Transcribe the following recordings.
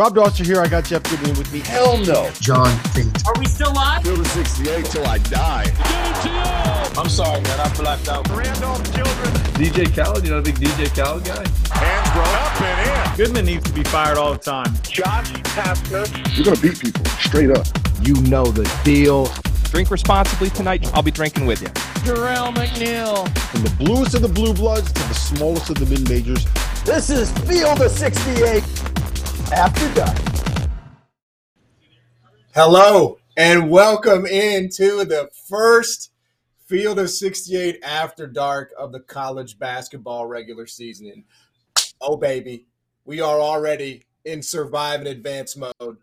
Rob Dauster here. I got Jeff Goodman with me. Hell no. John Fink. Are we still live? Field of 68 till I die. I'm sorry, man. I blacked out. Randolph Childress. DJ Khaled, you know the big DJ Khaled guy? Hands grown up and in. Goodman needs to be fired all the time. Josh Pastner. You're going to beat people straight up. You know the deal. Drink responsibly tonight. I'll be drinking with you. Jarrell McNeil. From the bluest of the blue bloods to the smallest of the mid majors. This is Field of 68 After Dark. Hello, and welcome into the first Field of 68 After Dark of the college basketball regular season. And oh, baby, we are already in survive and advance mode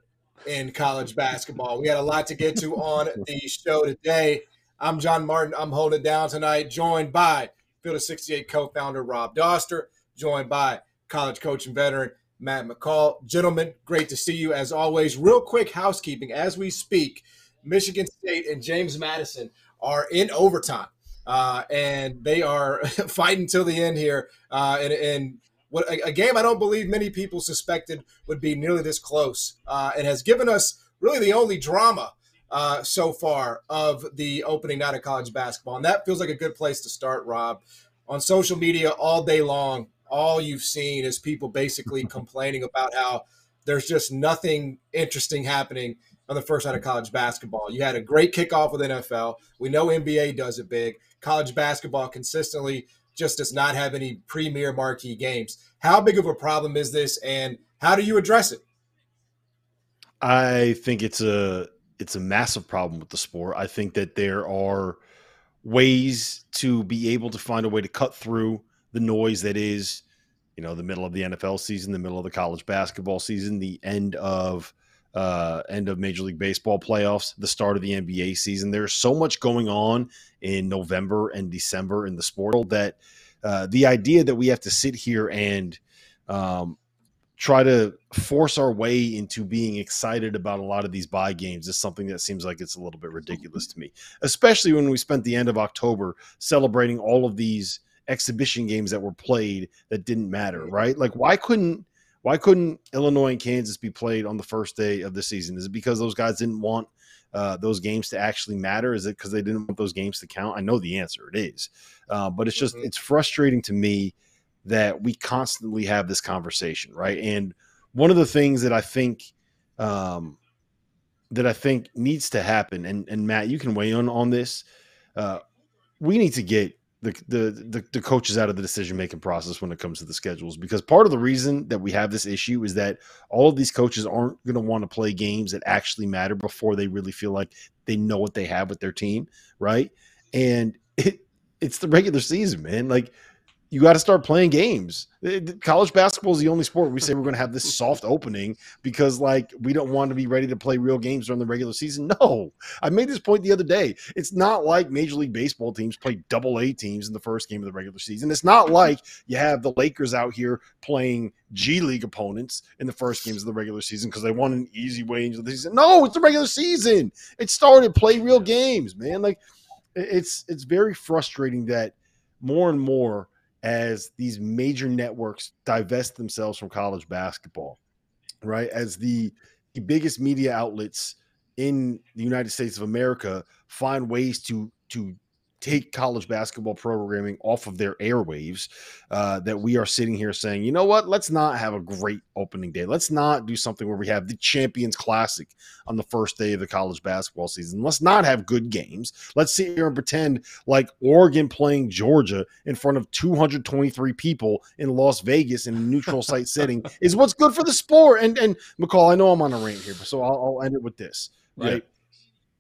in college basketball. We had a lot to get to on the show today. I'm John Martin. I'm holding it down tonight, joined by Field of 68 co founder Rob Dauster, joined by college coach and veteran Matt McCall. Gentlemen, great to see you as always. Real quick housekeeping as we speak Michigan State and James Madison are in overtime. Uh, and they are fighting till the end here. Uh, and, and what a, a, game I don't believe many people suspected would be nearly this close, uh, and has given us really the only drama uh, so far of the opening night of college basketball. And that feels like a good place to start, Rob. On social media all day long, all you've seen is people basically complaining about how there's just nothing interesting happening on the first night of college basketball. You had a great kickoff with NFL. We know NBA does it big. College basketball consistently just does not have any premier marquee games. How big of a problem is this, and how do you address it? I think it's a it's a massive problem with the sport. I think that there are ways to be able to find a way to cut through the noise that is, you know, the middle of the NFL season, the middle of the college basketball season, the end of uh, end of Major League Baseball playoffs, the start of the NBA season. There's so much going on in November and December in the sport world that uh, the idea that we have to sit here and um, try to force our way into being excited about a lot of these buy games is something that seems like it's a little bit ridiculous to me, especially when we spent the end of October celebrating all of these exhibition games that were played that didn't matter, right? Like, why couldn't why couldn't Illinois and Kansas be played on the first day of the season? Is it because those guys didn't want uh, those games to actually matter? Is it because they didn't want those games to count? I know the answer. It is, uh, but it's just mm-hmm. it's frustrating to me that we constantly have this conversation, right? And one of the things that I think um, that I think needs to happen, and and Matt, you can weigh in on this. Uh, we need to get the, the the the coaches out of the decision making process when it comes to the schedules because part of the reason that we have this issue is that all of these coaches aren't going to want to play games that actually matter before they really feel like they know what they have with their team, right? And it it's the regular season, man. Like you got to start playing games. College basketball is the only sport we say we're going to have this soft opening because, like, we don't want to be ready to play real games during the regular season. No, I made this point the other day. It's not like Major League Baseball teams play double A teams in the first game of the regular season. It's not like you have the Lakers out here playing G League opponents in the first games of the regular season because they want an easy way into the season. No, it's the regular season. It started. Play real games, man. Like, it's it's very frustrating that more and more as these major networks divest themselves from college basketball, right? As the, the biggest media outlets in the United States of America find ways to to take college basketball programming off of their airwaves uh, that we are sitting here saying, you know what, let's not have a great opening day. Let's not do something where we have the Champions Classic on the first day of the college basketball season. Let's not have good games. Let's sit here and pretend like Oregon playing Georgia in front of 223 people in Las Vegas in a neutral site setting is what's good for the sport. And and McCall, I know I'm on a rant here, but so I'll, I'll end it with this. Right. Yeah.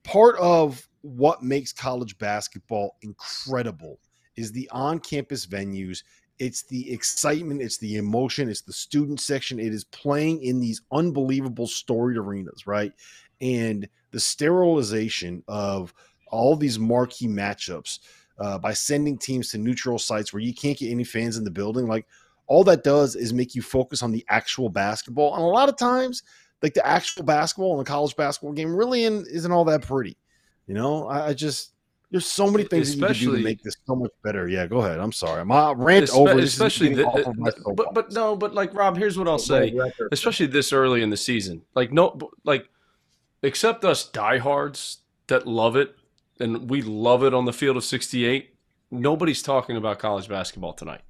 Part of what makes college basketball incredible is the on-campus venues. It's the excitement it's the emotion it's the student section. It is playing in these unbelievable storied arenas right? And the sterilization of all these marquee matchups uh, by sending teams to neutral sites where you can't get any fans in the building like all that does is make you focus on the actual basketball. And a lot of times like the actual basketball and the college basketball game really in, isn't all that pretty you know, I, I just there's so many things especially, that you can do to make this so much better. Yeah, go ahead. I'm sorry. My rant espe- over. Especially, the, the, but but no, but like Rob, here's what I'll say. Especially this early in the season, like no, like except us diehards that love it, and we love it on the field of 68. Nobody's talking about college basketball tonight.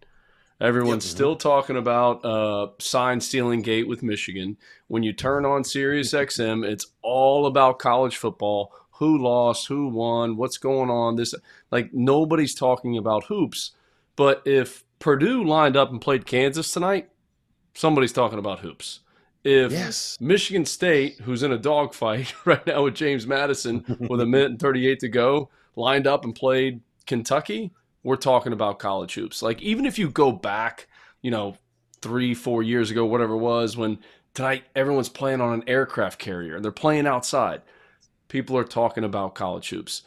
Everyone's yep. still talking about uh, sign stealing gate with Michigan. When you turn on Sirius XM, it's all about college football who lost, who won, what's going on. This like nobody's talking about hoops. But if Purdue lined up and played Kansas tonight, somebody's talking about hoops. If yes. Michigan State, who's in a dogfight right now with James Madison with a minute and 38 to go, lined up and played Kentucky, we're talking about college hoops. Like even if you go back, you know, three, four years ago, whatever it was, when tonight everyone's playing on an aircraft carrier and they're playing outside people are talking about college hoops.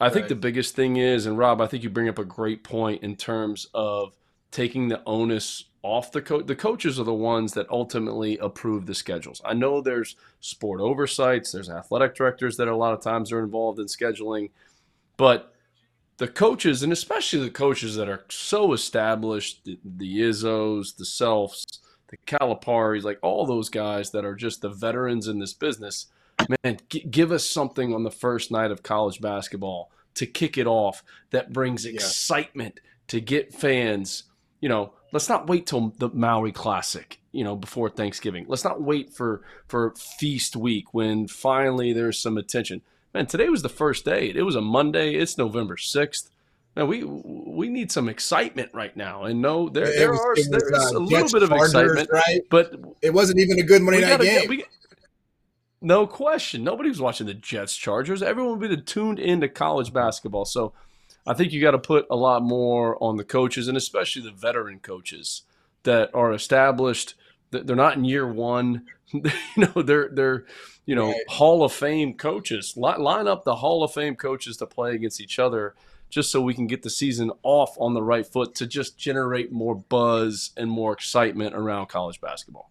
I right. think the biggest thing is, and Rob, I think you bring up a great point in terms of taking the onus off the coach. The coaches are the ones that ultimately approve the schedules. I know there's sport oversights, there's athletic directors that a lot of times are involved in scheduling, but the coaches, and especially the coaches that are so established, the, the Izzos, the Selfs, the Caliparis, like all those guys that are just the veterans in this business – man, g- give us something on the first night of college basketball to kick it off that brings excitement yeah. to get fans. You know, let's not wait till the Maui Classic. You know, before Thanksgiving. Let's not wait for for feast week when finally there's some attention. Man, today was the first day. It was a Monday. It's November sixth. Man, we we need some excitement right now. And no, there, there was, are was, there's uh, a little bit of excitement, right? But it wasn't even a good Monday night game. we, no question. Nobody was watching the Jets Chargers. Everyone would be tuned into college basketball. So I think you got to put a lot more on the coaches and especially the veteran coaches that are established. They're not in year one. you know, they're they're you know right. Hall of Fame coaches. Line up the Hall of Fame coaches to play against each other, just so we can get the season off on the right foot to just generate more buzz and more excitement around college basketball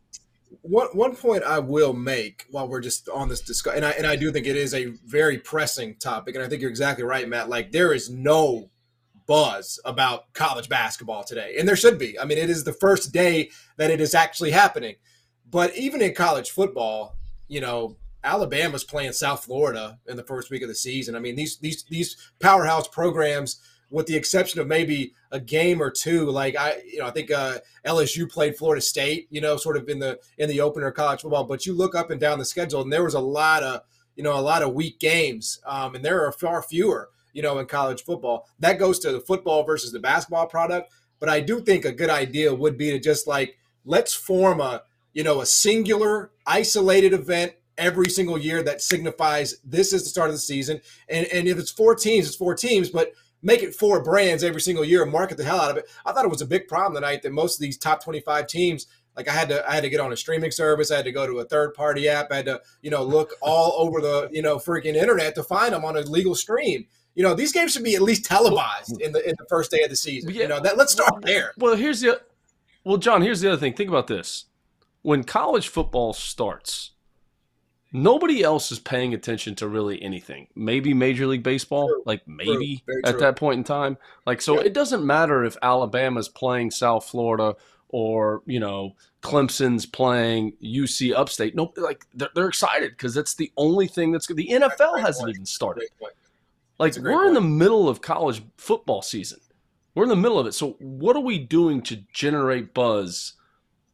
one one point I will make while we're just on this discussion, and I and I do think it is a very pressing topic, and I think you're exactly right, Matt. Like there is no buzz about college basketball today, and there should be. I mean, it is the first day that it is actually happening. But even in college football, you know, Alabama's playing South Florida in the first week of the season. I mean, these these these powerhouse programs with the exception of maybe a game or two. Like I, you know, I think uh, LSU played Florida State, you know, sort of in the in the opener of college football. But you look up and down the schedule, and there was a lot of you know a lot of weak games, um, and there are far fewer, you know, in college football. That goes to the football versus the basketball product. But I do think a good idea would be to just like let's form a you know a singular isolated event every single year that signifies this is the start of the season. And and if it's four teams, it's four teams, but make it four brands every single year and market the hell out of it. I thought it was a big problem tonight that most of these top 25 teams, like I had to, I had to get on a streaming service. I had to go to a third party app. I had to, you know, look all over the, you know, freaking internet to find them on a legal stream. You know, these games should be at least televised in the in the first day of the season. Yeah. You know, that let's start there. Well, here's the, well, John, here's the other thing. Think about this: when college football starts, nobody else is paying attention to really anything. Maybe Major League Baseball, true. like maybe true. at that point in time. Like, so yeah. it doesn't matter if Alabama's playing South Florida or you know Clemson's playing UC Upstate. No, like they're, they're excited because that's the only thing that's good. The NFL hasn't point. even started. Like we're point. in the middle of college football season. We're in the middle of it. So what are we doing to generate buzz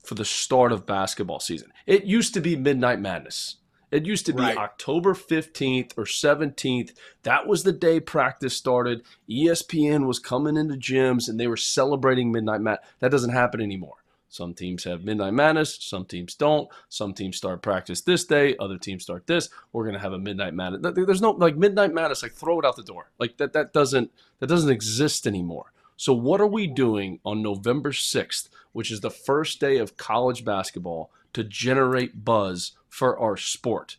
for the start of basketball season? It used to be Midnight Madness. It used to be right. October 15th or 17th. That was the day practice started. ESPN was coming into gyms and they were celebrating Midnight Madness. That doesn't happen anymore. Some teams have Midnight Madness, some teams don't. Some teams start practice this day, other teams start this. We're going to have a Midnight Madness. There's no like Midnight Madness like throw it out the door. Like that that doesn't that doesn't exist anymore. So what are we doing on November 6th, which is the first day of college basketball to generate buzz for our sport.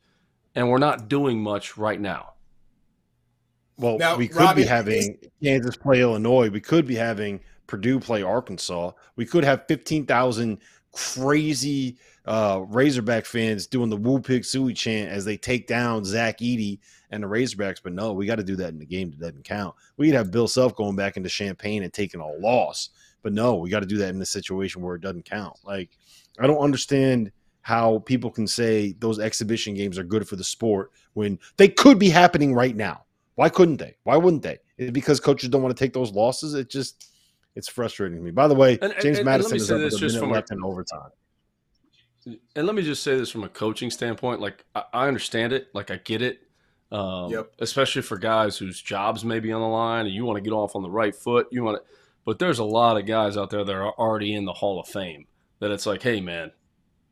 And we're not doing much right now. Well, now, we could Robbie, be having Kansas play Illinois. We could be having Purdue play Arkansas. We could have 15,000 crazy uh, Razorback fans doing the Woo Pig Sooie chant as they take down Zach Edey and the Razorbacks. But no, we got to do that in the game that doesn't count. We could have Bill Self going back into Champaign and taking a loss. But no, we got to do that in a situation where it doesn't count. Like, I don't understand – how people can say those exhibition games are good for the sport when they could be happening right now. Why couldn't they? Why wouldn't they? Is because coaches don't want to take those losses? It just it's frustrating to me. By the way, and, James and, Madison and is up with a minute left a, in overtime. And let me just say this from a coaching standpoint. Like I, I understand it. Like I get it. Um, yep. Especially for guys whose jobs may be on the line and you want to get off on the right foot. You want to, but there's a lot of guys out there that are already in the Hall of Fame. That it's like, hey man,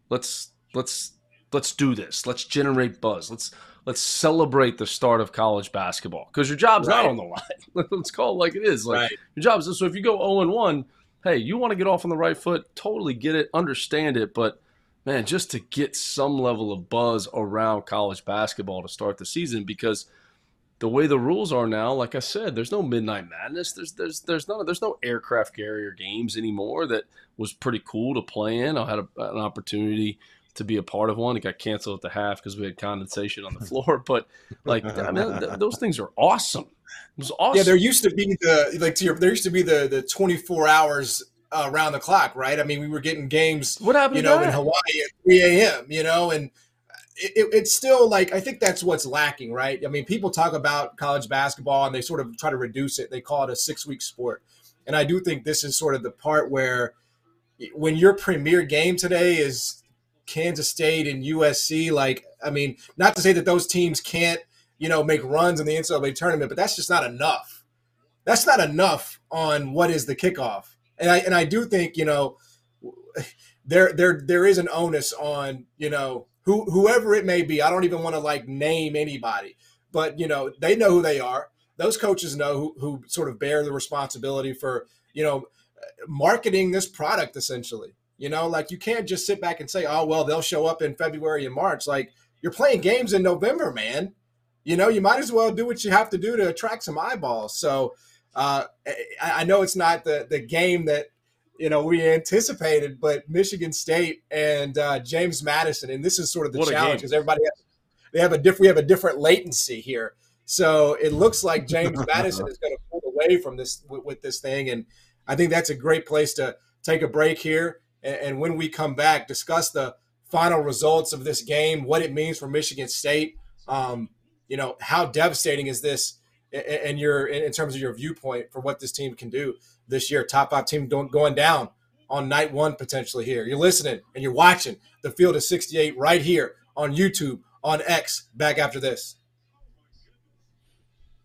let's let's let's do this. Let's generate buzz. Let's let's celebrate the start of college basketball because your job's right. not on the line. let's call it like it is. Like right. your job's so if you go 0 and 1, hey, you want to get off on the right foot, totally get it, understand it, but man, just to get some level of buzz around college basketball to start the season because the way the rules are now, like I said, there's no midnight madness. There's there's there's no there's no aircraft carrier games anymore that was pretty cool to play in. I had a, an opportunity to be a part of one. It got canceled at the half because we had condensation on the floor. But like, I mean, th- those things are awesome. It was awesome. Yeah, there used to be the like to your there used to be the the 24 hours uh, around the clock, right? I mean, we were getting games. What happened? You know, in Hawaii at 3 a.m. You know, and it, it's still like I think that's what's lacking, right? I mean, people talk about college basketball and they sort of try to reduce it. They call it a six week sport, and I do think this is sort of the part where when your premier game today is Kansas State and USC. Like, I mean, not to say that those teams can't, you know, make runs in the NCAA tournament, but that's just not enough. That's not enough on what is the kickoff. And I and I do think, you know, there there there is an onus on, you know, who whoever it may be. I don't even want to like name anybody, but you know, they know who they are. Those coaches know who, who sort of bear the responsibility for, you know, marketing this product essentially you know, like you can't just sit back and say, oh, well, they'll show up in February and March. Like you're playing games in November, man. You know, you might as well do what you have to do to attract some eyeballs. So uh, I, know it's not the, the game that, you know, we anticipated, but Michigan State and uh, James Madison, and this is sort of the what challenge because everybody has, they have a different we have a different latency here. So it looks like James Madison is going to pull away from this with, with, this thing, and I think that's a great place to take a break here and, and when we come back, discuss the final results of this game, what it means for Michigan State. Um, you know, how devastating is this in your in terms of your viewpoint for what this team can do this year? Top five team going down on night one potentially here. You're listening and you're watching the Field of 68 right here on YouTube, on X. Back after this.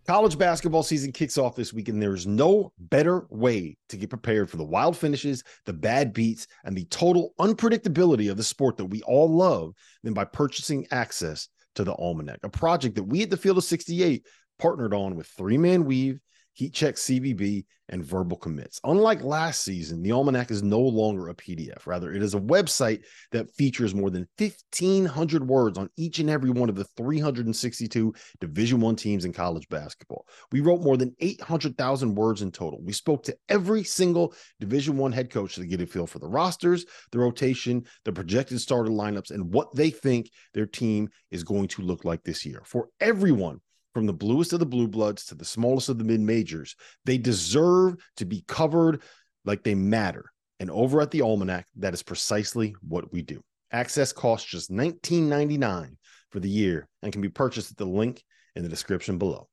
College basketball season kicks off this week, and there's no better way to get prepared for the wild finishes, the bad beats, and the total unpredictability of the sport that we all love than by purchasing access to the Almanac, a project that we at the Field of 68 partnered on with Three Man Weave Heat Check CBB, and verbal commits. Unlike last season, the Almanac is no longer a PDF. Rather, it is a website that features more than 1,500 words on each and every one of the 362 Division One teams in college basketball. We wrote more than 800,000 words in total. We spoke to every single Division One head coach to get a feel for the rosters, the rotation, the projected starter lineups, and what they think their team is going to look like this year. For everyone from the bluest of the blue bloods to the smallest of the mid majors. They deserve to be covered like they matter. And over at the Almanac, that is precisely what we do. Access costs just $19.99 for the year and can be purchased at the link in the description below.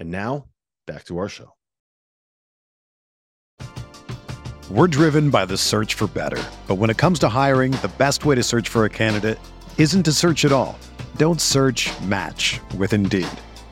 And now, back to our show. We're driven by the search for better. But when it comes to hiring, the best way to search for a candidate isn't to search at all. Don't search match with Indeed.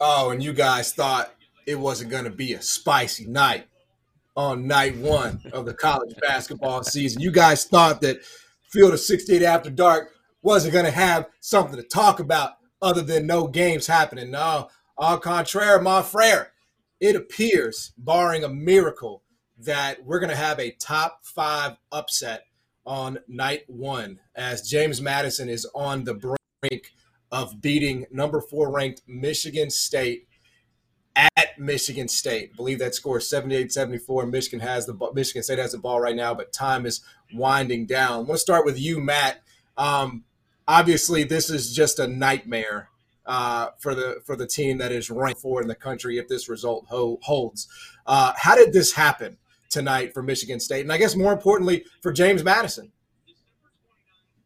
Oh, and you guys thought it wasn't going to be a spicy night on night one of the college basketball season. You guys thought that Field of 68 After Dark wasn't going to have something to talk about other than no games happening. No, au contraire, my frere. It appears, barring a miracle, that we're going to have a top five upset on night one as James Madison is on the brink of beating number four ranked Michigan State at Michigan State. I believe that score is 78-74. Michigan has the Michigan State has the ball right now, but time is winding down. I want to start with you, Matt. Um, obviously, this is just a nightmare uh, for the for the team that is ranked four in the country if this result ho- holds. Uh, how did this happen tonight for Michigan State, and I guess more importantly for James Madison?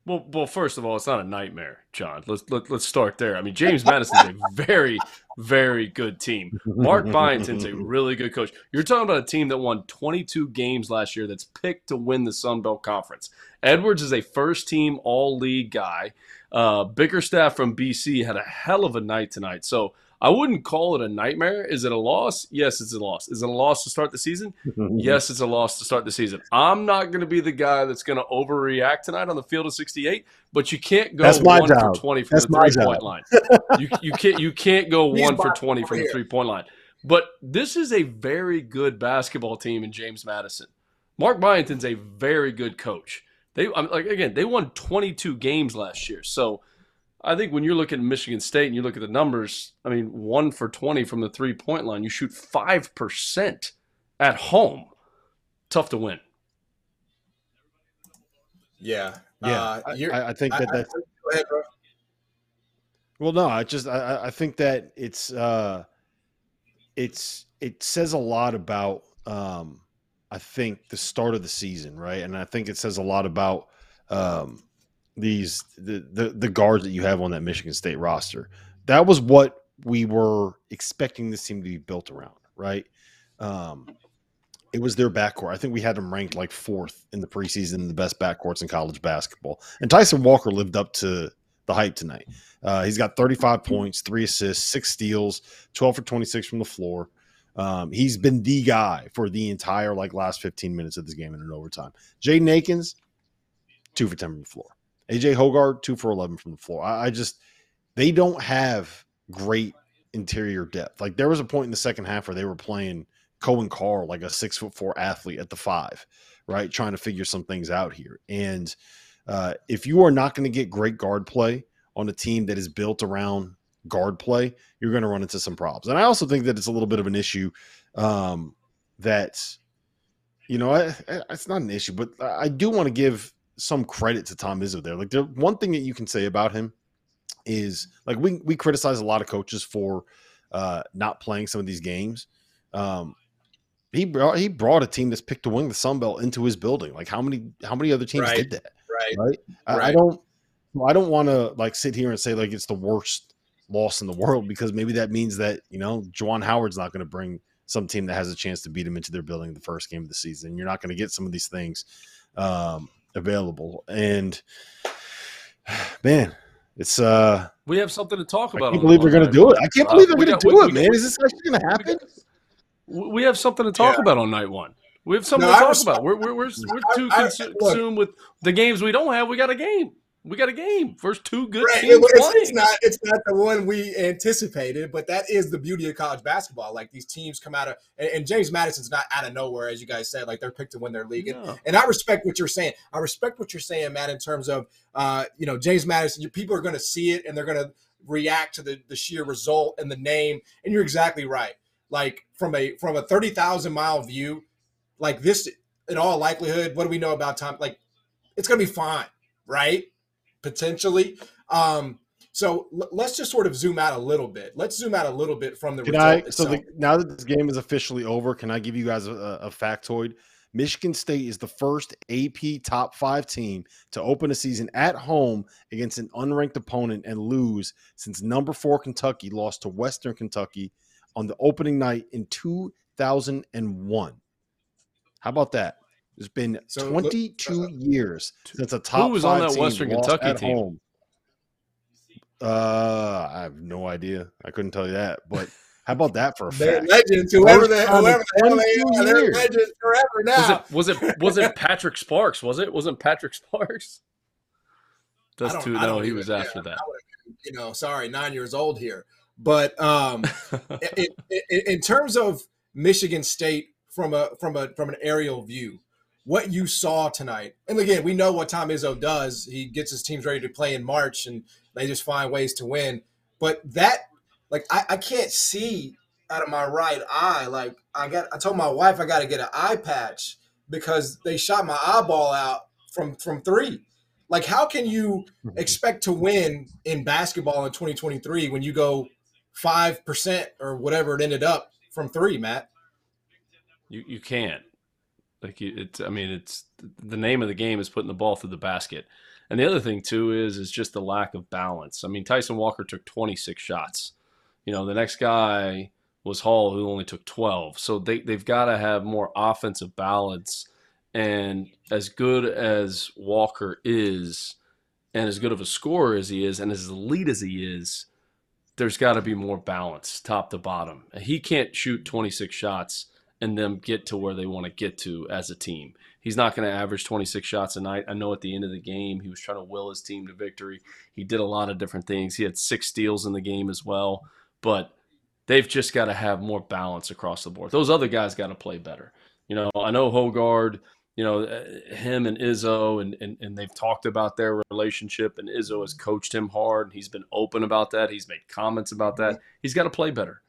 Well, well, first of all, it's not a nightmare, John. Let's let, us let us start there. I mean, James Madison's a very, very good team. Mark Byington's a really good coach. You're talking about a team that won 22 games last year that's picked to win the Sun Belt Conference. Edwards is a first team All League guy. Uh, Bickerstaff from BC had a hell of a night tonight. So I wouldn't call it a nightmare. Is it a loss? Yes, it's a loss. Is it a loss to start the season? Mm-hmm. yes, it's a loss to start the season. I'm not going to be the guy that's going to overreact tonight on the field of 68, but you can't go that's one job. for 20 from that's the three point line. You, you can't you can't go one for 20 from the three point line. But this is a very good basketball team in James Madison. Mark Byington's a very good coach. They I'm, like again, they won 22 games last year. So I think when you're looking at Michigan State and you look at the numbers, I mean, one for 20 from the three point line, you shoot 5% at home. Tough to win. Yeah. Yeah. Uh, I, I, think that I, that's. I, ahead, well, no, I just, I, I think that it's, uh, it's, it says a lot about, um, I think the start of the season, right? And I think it says a lot about, um, these the, the the guards that you have on that Michigan State roster. That was what we were expecting this team to be built around, right? Um, it was their backcourt. I think we had them ranked like fourth in the preseason the best backcourts in college basketball. And Tyson Walker lived up to the hype tonight. Uh, he's got 35 points, three assists, six steals, 12 for 26 from the floor. Um, he's been the guy for the entire like last 15 minutes of this game in an overtime. Jaden Akins, two for 10 from the floor. AJ Hoggard, two for 11 from the floor. I, I just, they don't have great interior depth. Like there was a point in the second half where they were playing Coen Carr, like a six foot four athlete at the five, right? Trying to figure some things out here. And uh, if you are not going to get great guard play on a team that is built around guard play, you're going to run into some problems. And I also think that it's a little bit of an issue um, that, you know, I, I, it's not an issue, but I do want to give some credit to Tom Izzo there. Like the one thing that you can say about him is like we we criticize a lot of coaches for uh, not playing some of these games. Um, he brought he brought a team that's picked to win the Sun Belt into his building. Like how many how many other teams right. did that? Right. Right. I, right. I don't I don't want to like sit here and say like it's the worst loss in the world because maybe that means that you know Juwan Howard's not going to bring some team that has a chance to beat him into their building the first game of the season. You're not going to get some of these things um, available. And man, it's uh we have something to talk about. I can't believe they're going to do it. I can't believe they're going to do we, it, man. Is this actually going to happen? We have something to talk yeah. about on night one. We have something no, to talk about. We're we're we're, we're too I, I, consumed with the games we don't have. We got a game. We got a game. First two good right. teams it's, playing. It's not it's not the one we anticipated, but that is the beauty of college basketball. Like these teams come out of and, and James Madison's not out of nowhere, as you guys said. Like they're picked to win their league, and, and I respect what you're saying. I respect what you're saying, Matt, in terms of uh, you know James Madison. People are going to see it and they're going to react to the the sheer result and the name. And you're exactly right. Like from a from a thirty thousand mile view, like this, in all likelihood, what do we know about Tom? Like it's going to be fine, right? Potentially. Um, so l- let's just sort of zoom out a little bit. Let's zoom out a little bit from the can I, so the, now that this game is officially over, can I give you guys a, a factoid? Michigan State is the first AP top five team to open a season at home against an unranked opponent and lose since number four Kentucky lost to Western Kentucky on the opening night in 2001. How about that? It's been so, 22 look, uh, years since a top who was on that Western Kentucky team. Home. Uh, I have no idea. I couldn't tell you that, but how about that for a they're fact? legends, whoever they, whoever the hell they are, they're legends forever now. Was it was it was it Patrick Sparks? Was it wasn't Patrick Sparks? That's too. No, he was after that. You know, sorry, nine years old here, but um, in, in, in terms of Michigan State from a from a from an aerial view, what you saw tonight. And again, we know what Tom Izzo does. He gets his teams ready to play in March and they just find ways to win. But that, like, I, I can't see out of my right eye. Like, I got, I told my wife I got to get an eye patch because they shot my eyeball out from from three. Like, how can you mm-hmm. expect to win in basketball in 2023 when you go five percent or whatever it ended up from three, Matt? You you can't. Like it's, I mean, it's the name of the game is putting the ball through the basket. And the other thing too is is just the lack of balance. I mean, Tyson Walker took 26 shots. You know, the next guy was Hall who only took 12. So they they've got to have more offensive balance. And as good as Walker is, and as good of a scorer as he is, and as elite as he is, there's got to be more balance, top to bottom. He can't shoot 26 shots and them get to where they want to get to as a team. He's not going to average 26 shots a night. I know at the end of the game, he was trying to will his team to victory. He did a lot of different things. He had six steals in the game as well, but they've just got to have more balance across the board. Those other guys got to play better. You know, I know Hoggard, you know, uh, him and Izzo, and, and, and they've talked about their relationship, and Izzo has coached him hard. He's been open about that. He's made comments about that. He's got to play better.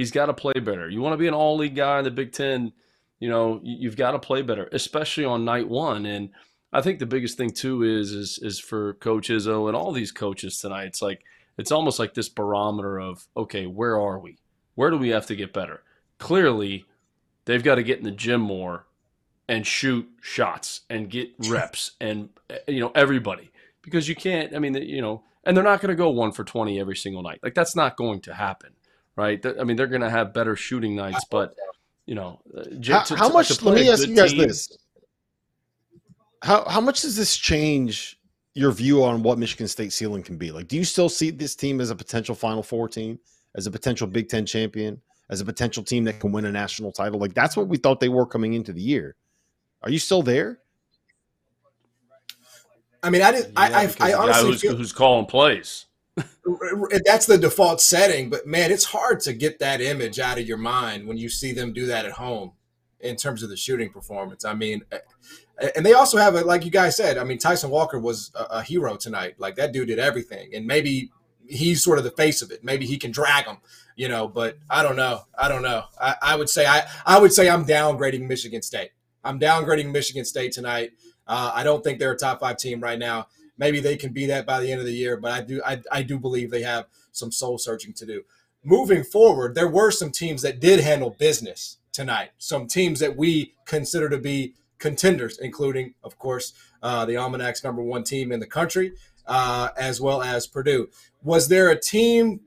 He's got to play better. You want to be an all league guy in the Big Ten, you know, you've got to play better, especially on night one. And I think the biggest thing too is is is for Coach Izzo and all these coaches tonight. It's like it's almost like this barometer of okay, where are we? Where do we have to get better? Clearly, they've got to get in the gym more and shoot shots and get reps and you know everybody because you can't. I mean, you know, and they're not going to go one for twenty every single night. Like that's not going to happen right? I mean, they're going to have better shooting nights, but you know, uh, how, to, how to, much? To let me ask you guys team, this: how how much does this change your view on what Michigan State ceiling can be? Like, do you still see this team as a potential Final Four team, as a potential Big Ten champion, as a potential team that can win a national title? Like, that's what we thought they were coming into the year. Are you still there? I mean, I didn't. Yeah, I, I, I honestly who's, feel, who's calling plays that's the default setting but man it's hard to get that image out of your mind when you see them do that at home in terms of the shooting performance. I mean and they also have a like you guys said i mean tyson walker was a, a hero tonight. Like that dude did everything and maybe he's sort of the face of it. Maybe he can drag them you know but i don't know. I don't know. I, I would say I, I would say i'm downgrading michigan state. I'm downgrading michigan state tonight. Uh, i don't think they're a top five team right now maybe they can be that by the end of the year. But I do I, I do believe they have some soul searching to do. Moving forward, there were some teams that did handle business tonight. Some teams that we consider to be contenders, including, of course, uh, the Almanac's number one team in the country, uh, as well as Purdue. Was there a team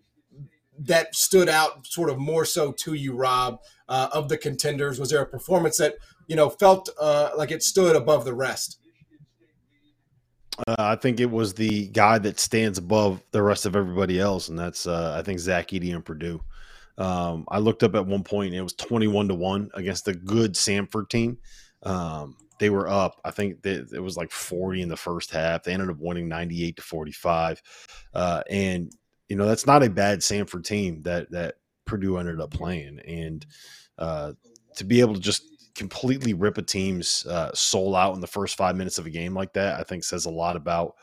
that stood out sort of more so to you, Rob, uh, of the contenders? Was there a performance that you know felt uh, like it stood above the rest? Uh, I think it was the guy that stands above the rest of everybody else, and that's uh, I think Zach Edey and Purdue. Um, I looked up at one point it was twenty-one to one against the good Samford team. Um, they were up. I think they, it was like forty in the first half. They ended up winning ninety-eight to forty-five, uh, and you know that's not a bad Samford team that that Purdue ended up playing, and uh, to be able to just completely rip a team's uh, soul out in the first five minutes of a game like that, I think says a lot about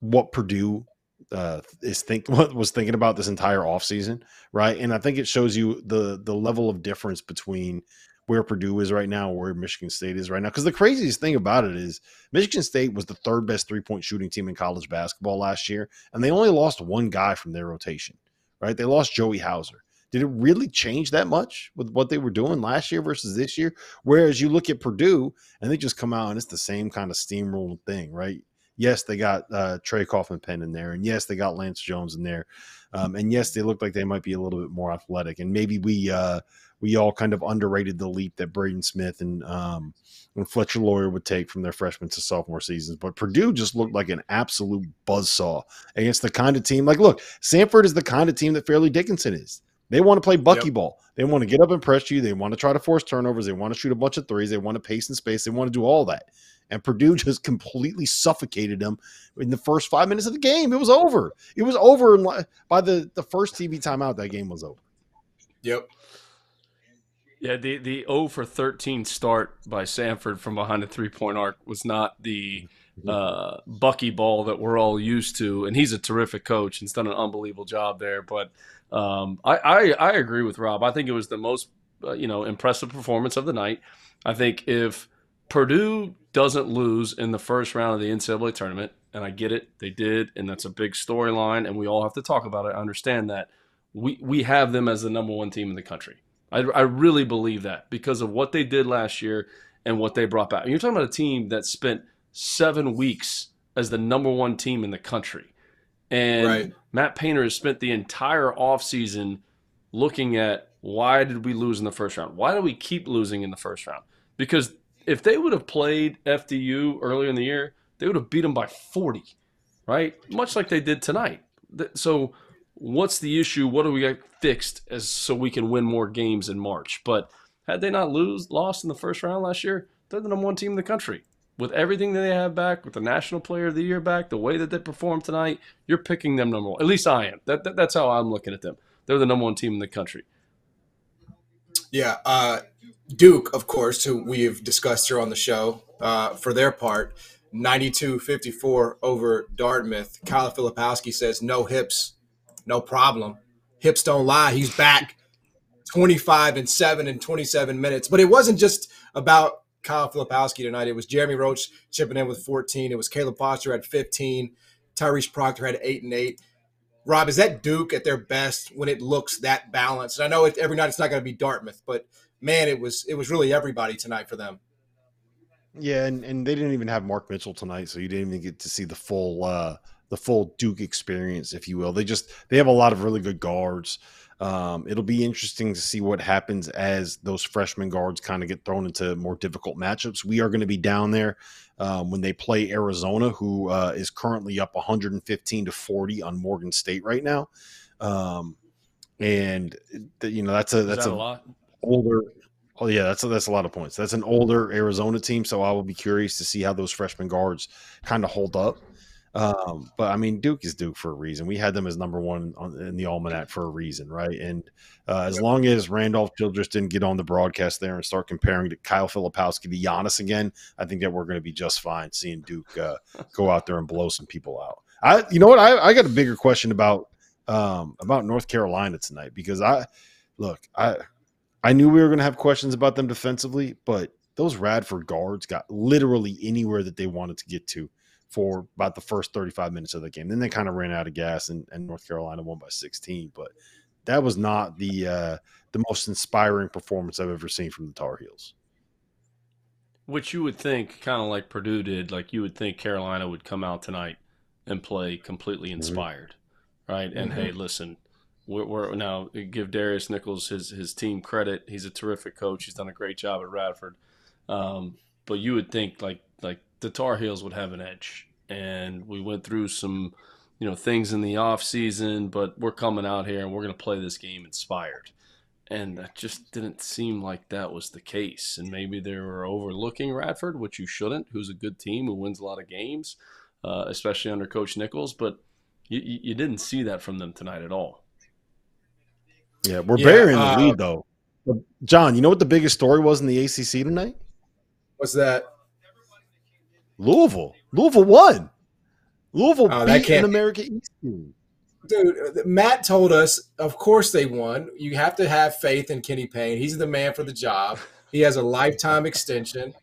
what Purdue uh, is think what was thinking about this entire offseason, right? And I think it shows you the the level of difference between where Purdue is right now, where Michigan State is right now. Because the craziest thing about it is Michigan State was the third best three point shooting team in college basketball last year, and they only lost one guy from their rotation, right? They lost Joey Hauser. Did it really change that much with what they were doing last year versus this year? Whereas you look at Purdue and they just come out and it's the same kind of steamroll thing, right? Yes, they got uh, Trey Kaufman-Renn in there, and yes, they got Lance Jones in there, um, and yes, they look like they might be a little bit more athletic. And maybe we uh, we all kind of underrated the leap that Braden Smith and um, and Fletcher Loyer would take from their freshman to sophomore seasons. But Purdue just looked like an absolute buzzsaw against the kind of team. Like, look, Samford is the kind of team that Fairleigh Dickinson is. They want to play bucky yep. ball. They want to get up and press you. They want to try to force turnovers. They want to shoot a bunch of threes. They want to pace in space. They want to do all that. And Purdue just completely suffocated them in the first five minutes of the game. It was over. It was over by the, the first TV timeout. That game was over. Yep. Yeah, the the 0 for 13 start by Samford from behind the three point arc was not the mm-hmm. uh, Bucky ball that we're all used to, and he's a terrific coach and he's done an unbelievable job there. But um, I, I, I agree with Rob. I think it was the most uh, you know impressive performance of the night. I think if Purdue doesn't lose in the first round of the NCAA tournament, and I get it, they did, and that's a big storyline, and we all have to talk about it. I understand that. We we have them as the number one team in the country. I, I really believe that because of what they did last year and what they brought back. You're talking about a team that spent seven weeks as the number one team in the country. And right. Matt Painter has spent the entire offseason looking at why did we lose in the first round? Why do we keep losing in the first round? Because if they would have played FDU earlier in the year, they would have beat them by 40, right? Much like they did tonight. So, what's the issue? What do we get fixed as so we can win more games in March? But had they not lose lost in the first round last year, they're the number one team in the country with everything that they have back, with the National Player of the Year back, the way that they performed tonight, you're picking them number one. At least I am. That, that that's how I'm looking at them. They're the number one team in the country. Yeah, uh, Duke, of course, who we've discussed here on the show, uh, for their part, 92-54 over Dartmouth. Kyle Filipowski says no hips, no problem. Hips don't lie. He's back 25 and 7 in 27 minutes. But it wasn't just about Kyle Filipowski tonight. It was Jeremy Roach chipping in with 14. It was Caleb Foster at 15. Tyrese Proctor had eight and eight. Rob, is that Duke at their best when it looks that balanced? And I know it, every night it's not going to be Dartmouth, but man, it was it was really everybody tonight for them. Yeah, and, and they didn't even have Mark Mitchell tonight, so you didn't even get to see the full uh, the full Duke experience, if you will. They just they have a lot of really good guards. Um, it'll be interesting to see what happens as those freshman guards kind of get thrown into more difficult matchups. We are going to be down there um, when they play Arizona, who uh, is currently up 115 to 40 on Morgan State right now. Um, and you know that's a that's that a, a lot older. Oh yeah, that's a, that's a lot of points. That's an older Arizona team, so I will be curious to see how those freshman guards kind of hold up. Um, but I mean, Duke is Duke for a reason. We had them as number one on, in the almanac for a reason, right? And uh, as long as Randolph Childress didn't get on the broadcast there and start comparing to Kyle Filipowski to Giannis again, I think that we're going to be just fine seeing Duke uh, go out there and blow some people out. I, you know what? I, I got a bigger question about um, about North Carolina tonight because I look, I I knew we were going to have questions about them defensively, but those Radford guards got literally anywhere that they wanted to get to for about the first 35 minutes of the game. Then they kind of ran out of gas and, and North Carolina won by 16. But that was not the uh, the most inspiring performance I've ever seen from the Tar Heels. Which you would think, kind of like Purdue did, like you would think Carolina would come out tonight and play completely mm-hmm. inspired, mm-hmm. right? And mm-hmm. hey, listen, we're, we're, now give Darris Nichols his his team credit. He's a terrific coach. He's done a great job at Radford. Um, but you would think like like the Tar Heels would have an edge, and we went through some you know things in the off season, but we're coming out here and we're going to play this game inspired. And that just didn't seem like that was the case. And maybe they were overlooking Radford, which you shouldn't, who's a good team who wins a lot of games, uh, especially under Coach Nichols. But you, you didn't see that from them tonight at all. Yeah, we're yeah, burying uh, the lead though. John, you know what the biggest story was in the ACC tonight? What's that? Louisville. Louisville won. Louisville oh, beat an America East team. Dude, Matt told us, of course they won. You have to have faith in Kenny Payne. He's the man for the job. He has a lifetime extension.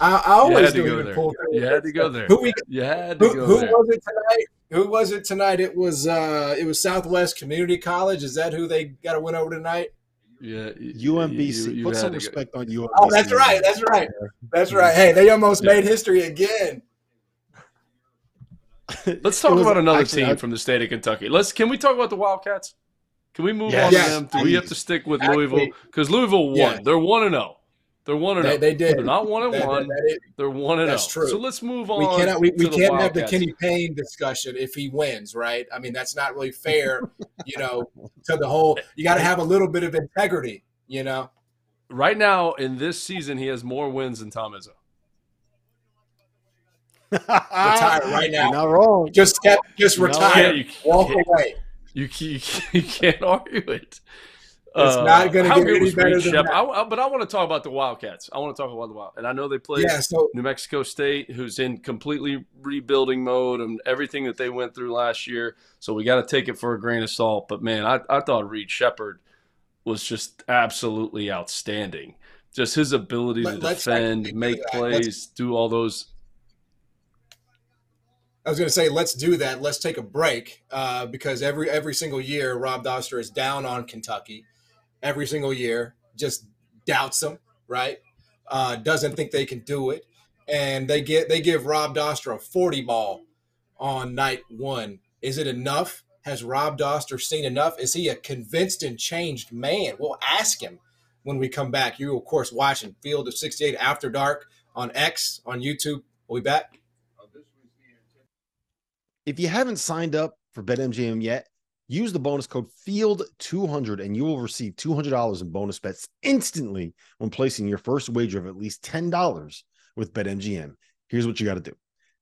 I, I always do even pull through. You had to go there. Who we, you had to who, go who there. was it tonight? Who was it tonight? It was uh it was Southwest Community College. Is that who they got to win over tonight? Yeah, UMBC. You, you Put some respect go. on UMBC. Oh, that's right. That's right. That's right. Hey, they almost yeah. made history again. Let's talk about another actually, team I, from the state of Kentucky. Let's. Can we talk about the Wildcats? Can we move yes, on yes, to them? Do we have to stick with actually, Louisville because Louisville won? Yes. They're one and zero. They're one and zero. They, oh. they did. They're not one and that, one. That, that, They're one and zero. That's oh. true. So let's move on. We cannot. We, we can't have the Kenny Payne discussion if he wins, right? I mean, that's not really fair. you know, to the whole. You got to have a little bit of integrity. You know. Right now in this season, he has more wins than Tom Izzo. retire right now. You're not wrong. Just just retire. You Walk away. You, you, you can't argue it. It's uh, not going to get any better than that. I, I, but I want to talk about the Wildcats. I want to talk about the Wild, and I know they play yeah, so, New Mexico State, who's in completely rebuilding mode and everything that they went through last year. So we got to take it for a grain of salt. But man, I, I thought Reed Sheppard was just absolutely outstanding. Just his ability to defend, make plays, let's, do all those I was going to say, let's do that. Let's take a break uh, because every every single year, Rob Dauster is down on Kentucky. Every single year, just doubts them, right? Uh, doesn't think they can do it, and they get they give Rob Dauster a forty ball on night one. Is it enough? Has Rob Dauster seen enough? Is he a convinced and changed man? We'll ask him when we come back. You, of course, watching Field of 68 After Dark on X, on YouTube. We'll be back. If you haven't signed up for BetMGM yet, use the bonus code FIELD200 and you will receive $200 in bonus bets instantly when placing your first wager of at least $10 with BetMGM. Here's what you got to do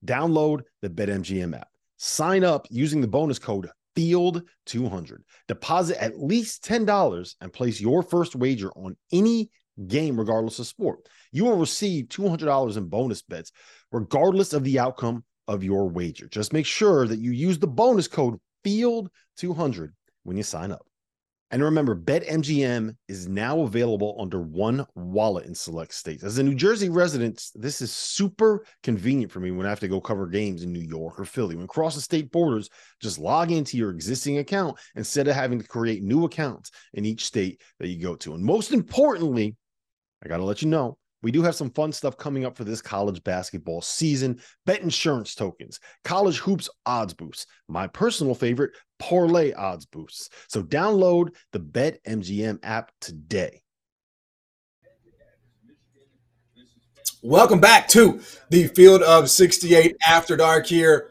download the BetMGM app, sign up using the bonus code FIELD200, deposit at least $10 and place your first wager on any game, regardless of sport. You will receive $200 in bonus bets, regardless of the outcome of your wager. Just make sure that you use the bonus code FIELD200 when you sign up. And remember, BetMGM is now available under one wallet in select states. As a New Jersey resident, this is super convenient for me when I have to go cover games in New York or Philly. When crossing state borders, just log into your existing account instead of having to create new accounts in each state that you go to. And most importantly, I got to let you know we do have some fun stuff coming up for this college basketball season. Bet insurance tokens, college hoops odds boosts, my personal favorite, parlay odds boosts. So download the Bet MGM app today. Welcome back to the Field of 68 After Dark here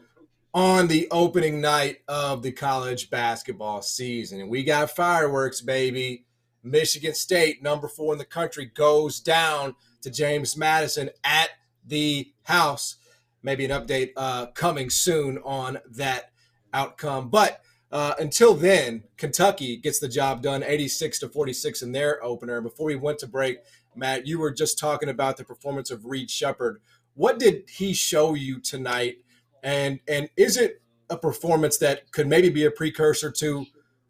on the opening night of the college basketball season. And we got fireworks, baby. Michigan State, number four in the country, goes down to James Madison at the house. Maybe an update uh, coming soon on that outcome. But uh, until then, Kentucky gets the job done 86 to 46 in their opener. Before we went to break, Matt, you were just talking about the performance of Reed Sheppard. What did he show you tonight? And and is it a performance that could maybe be a precursor to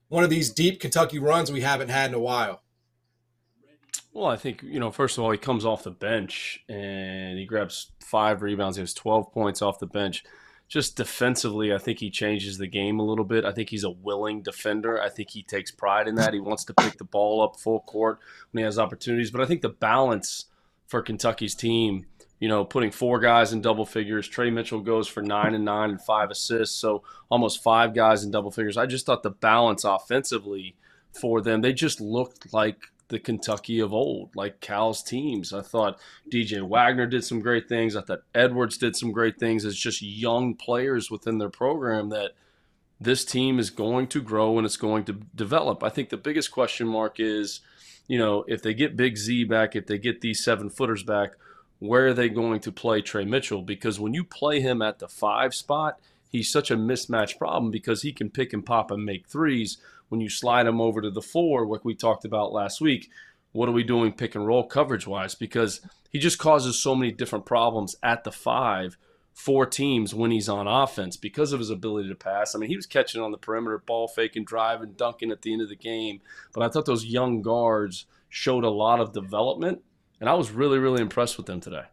one of these deep Kentucky runs we haven't had in a while? Well, I think, you know, first of all, he comes off the bench and he grabs five rebounds. He has 12 points off the bench. Just defensively, I think he changes the game a little bit. I think he's a willing defender. I think he takes pride in that. He wants to pick the ball up full court when he has opportunities. But I think the balance for Kentucky's team you know, putting four guys in double figures. Tre Mitchell goes for nine and nine and five assists, so almost five guys in double figures. I just thought the balance offensively for them, they just looked like the Kentucky of old, like Cal's teams. I thought DJ Wagner did some great things. I thought Edwards did some great things as just young players within their program that this team is going to grow and it's going to develop. I think the biggest question mark is, you know, if they get Big Z back, if they get these seven footers back, where are they going to play Tre Mitchell? Because when you play him at the five spot, he's such a mismatch problem because he can pick and pop and make threes when you slide him over to the four, like we talked about last week, what are we doing pick and roll coverage wise? Because he just causes so many different problems at the five for teams when he's on offense because of his ability to pass. I mean, he was catching on the perimeter, ball faking, driving, dunking at the end of the game. But I thought those young guards showed a lot of development, and I was really, really impressed with them today.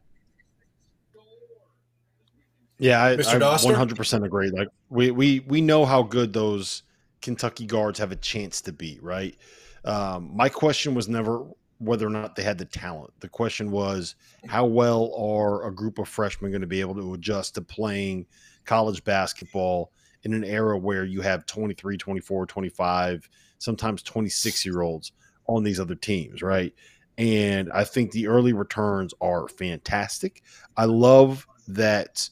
Yeah, I, Mr. I 100% agree. Like we we we know how good those Kentucky guards have a chance to be, right? Um, my question was never whether or not they had the talent. The question was how well are a group of freshmen going to be able to adjust to playing college basketball in an era where you have 23, 24, 25, sometimes 26 year olds on these other teams, right? And I think the early returns are fantastic. I love that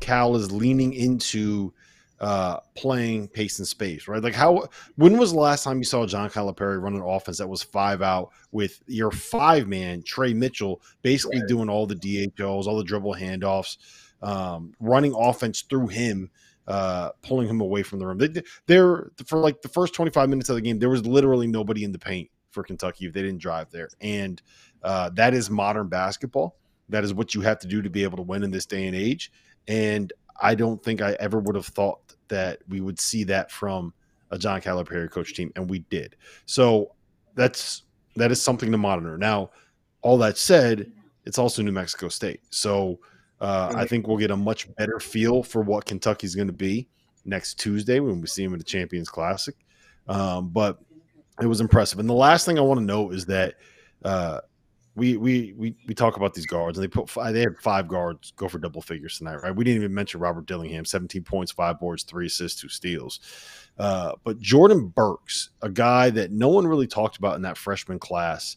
Cal is leaning into uh, playing pace and space, right? Like how when was the last time you saw John Calipari run an offense that was five out with your five man Tre Mitchell basically right. doing all the DHOs, all the dribble handoffs, um, running offense through him, uh, pulling him away from the rim. They, they're for like the first 25 minutes of the game, there was literally nobody in the paint for Kentucky if they didn't drive there, and uh, that is modern basketball. That is what you have to do to be able to win in this day and age. And I don't think I ever would have thought that we would see that from a John Calipari coach team, and we did. So that's that is something to monitor. Now, all that said, it's also New Mexico State, so uh, I think we'll get a much better feel for what Kentucky's going to be next Tuesday when we see them in the Champions Classic. Um, but it was impressive. And the last thing I want to note is that uh, we we we we talk about these guards, and they put five, they had five guards go for double figures tonight, right? We didn't even mention Robert Dillingham, seventeen points, five boards, three assists, two steals. Uh, but Jordan Burks, a guy that no one really talked about in that freshman class,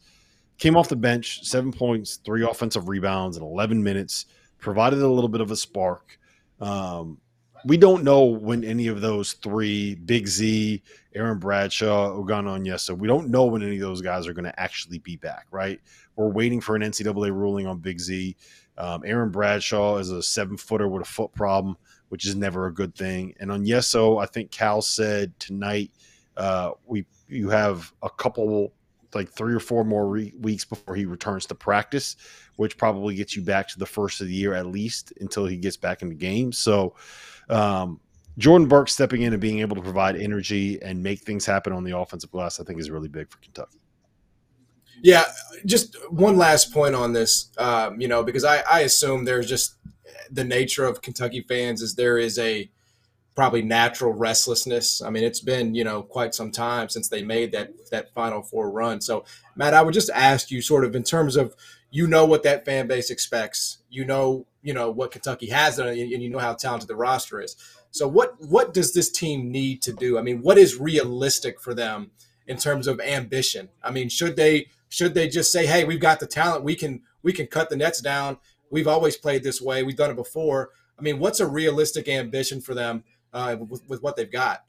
came off the bench, seven points, three offensive rebounds in eleven minutes, provided a little bit of a spark. Um, we don't know when any of those three, Big Z, Aaron Bradshaw, Ugonna Onyenso, we don't know when any of those guys are going to actually be back, right? We're waiting for an NCAA ruling on Big Z. Um, Aaron Bradshaw is a seven footer with a foot problem, which is never a good thing. And Onyenso, I think Cal said tonight, uh, we you have a couple like three or four more re- weeks before he returns to practice, which probably gets you back to the first of the year at least until he gets back in the game. So um, Jordan Burke stepping in and being able to provide energy and make things happen on the offensive glass, I think, is really big for Kentucky. Yeah, just one last point on this, um, you know, because I, I assume there's just the nature of Kentucky fans is there is a probably natural restlessness. I mean, it's been you know quite some time since they made that that Final Four run. So, Matt, I would just ask you, sort of in terms of you know what that fan base expects, you know, you know what Kentucky has and you know how talented the roster is. So, what what does this team need to do? I mean, what is realistic for them in terms of ambition? I mean, should they should they just say, "Hey, we've got the talent. We can we can cut the nets down. We've always played this way. We've done it before." I mean, what's a realistic ambition for them uh, with, with what they've got?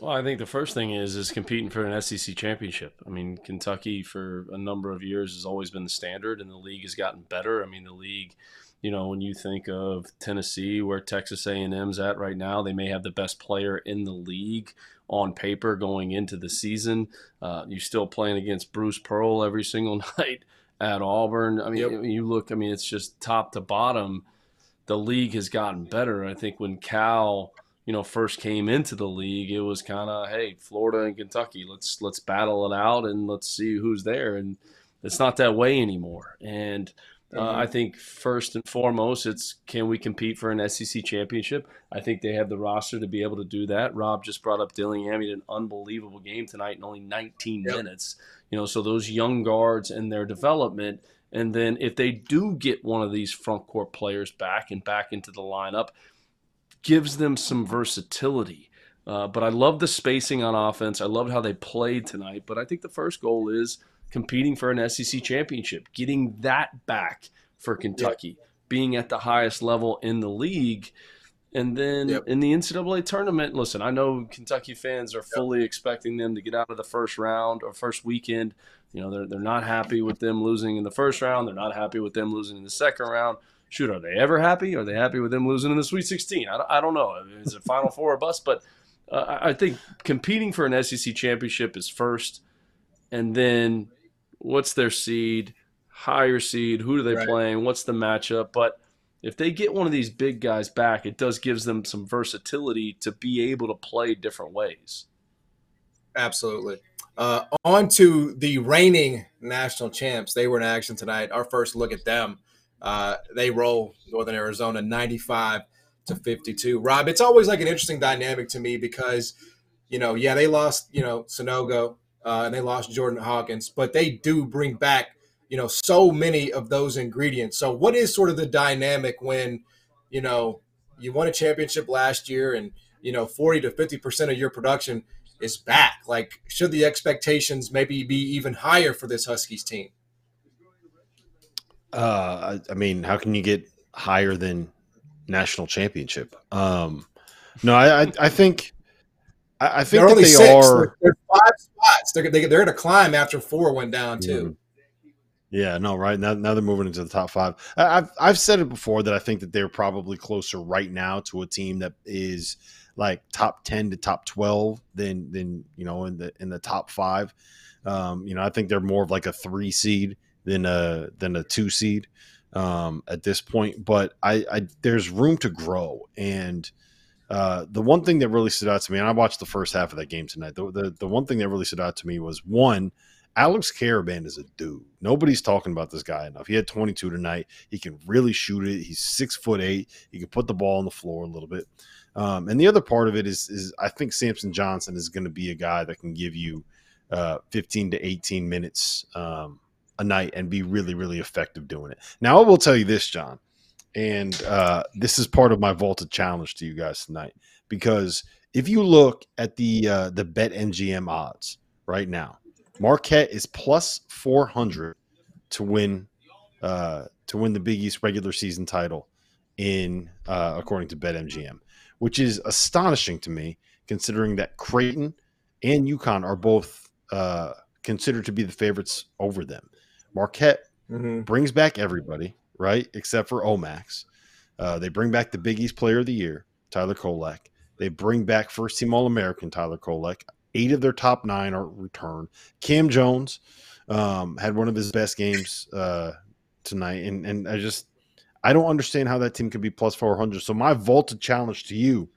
Well, I think the first thing is is competing for an SEC championship. I mean, Kentucky for a number of years has always been the standard, and the league has gotten better. I mean, the league, you know, when you think of Tennessee, where Texas A&M's at right now, they may have the best player in the league on paper going into the season. Uh, you're still playing against Bruce Pearl every single night at Auburn. I mean, yep. you look. I mean, it's just top to bottom. The league has gotten better. I think when Cal, you know, first came into the league, it was kind of, hey, Florida and Kentucky, let's let's battle it out and let's see who's there. And it's not that way anymore. And uh, I mm-hmm. think first and foremost, it's can we compete for an SEC championship? I think they have the roster to be able to do that. Rob just brought up Dillingham. He did an unbelievable game tonight in only 19 yep. minutes. You know, so those young guards and their development And then if they do get one of these front court players back and back into the lineup, gives them some versatility. Uh, but I love the spacing on offense. I loved how they played tonight. But I think the first goal is competing for an SEC championship, getting that back for Kentucky, yeah. being at the highest level in the league. And then yep. in the NCAA tournament, listen, I know Kentucky fans are fully yep. expecting them to get out of the first round or first weekend. You know, they're, they're not happy with them losing in the first round. They're not happy with them losing in the second round. Shoot, are they ever happy? Are they happy with them losing in the Sweet 16? I don't, I don't know. Is it Final Four or bust? But uh, I think competing for an SEC championship is first. And then what's their seed? Higher seed. Who are they right. playing? What's the matchup? But – if they get one of these big guys back, it does gives them some versatility to be able to play different ways. Absolutely. Uh, on to the reigning national champs. They were in action tonight. Our first look at them. Uh, they roll Northern Arizona 95 to 52. Rob, it's always like an interesting dynamic to me because, you know, yeah, they lost, you know, Sanogo uh, and they lost Jordan Hawkins, but they do bring back you know so many of those ingredients. So what is sort of the dynamic when you know you won a championship last year and you know 40 to 50 percent of your production is back? Like should the expectations maybe be even higher for this huskies team uh i mean how can you get higher than national championship um no i i, I think I, think they're only they six. Are, they're five spots. They're, they, are going to climb after four went down too. Mm-hmm. Yeah, no, right now now they're moving into the top five. I've I've said it before that I think that they're probably closer right now to a team that is like top ten to top twelve than than you know in the in the top five. Um, you know, I think they're more of like a three seed than a than a two seed um, at this point. But I, I there's room to grow and. Uh, the one thing that really stood out to me, and I watched the first half of that game tonight. The, the, the one thing that really stood out to me was one, Alex Karaban is a dude. Nobody's talking about this guy enough. He had 22 tonight. He can really shoot it. He's six foot eight. He can put the ball on the floor a little bit. Um, and the other part of it is, is I think Samson Johnson is going to be a guy that can give you uh, 15 to 18 minutes um, a night and be really, really effective doing it. Now, I will tell you this, John, and uh, this is part of my vaulted challenge to you guys tonight because if you look at the uh, the Bet MGM odds right now, Marquette is plus 400 to win uh, to win the Big East regular season title in uh, according to BetMGM, which is astonishing to me considering that Creighton and UConn are both uh, considered to be the favorites over them. Marquette mm-hmm. brings back everybody, right, except for O-Max. Uh, they bring back the Big East Player of the Year, Tyler Kolek. They bring back first team All American Tyler Kolek. Eight of their top nine are returned. Cam Jones um, had one of his best games uh, tonight, and and I just I don't understand how that team could be plus four hundred. So my vaulted challenge to you,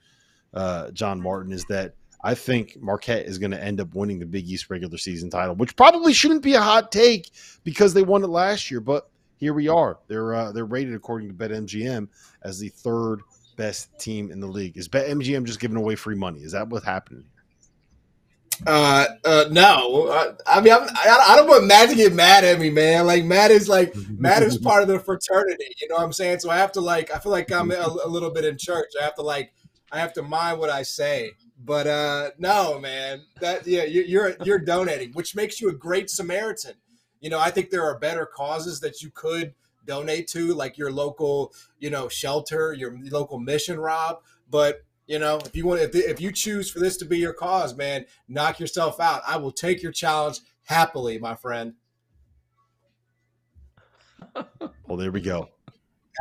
uh, John Martin, is that I think Marquette is going to end up winning the Big East regular season title, which probably shouldn't be a hot take because they won it last year, but here we are. They're uh, they're rated according to BetMGM as the third best team in the league. Is BetMGM just giving away free money? Is that what's happening? Uh, uh, no. Uh, I mean, I'm, I, I don't want Matt to get mad at me, man. Like Matt is like Matt is part of the fraternity. You know what I'm saying? So I have to like, I feel like I'm a, a little bit in church. I have to like, I have to mind what I say. But uh, no, man. That yeah, you, you're you're donating, which makes you a great Samaritan. You know, I think there are better causes that you could donate to, like your local, you know, shelter, your local mission, Rob. But you know, if you want, if, if you choose for this to be your cause, man, knock yourself out. I will take your challenge happily, my friend. Well, there we go.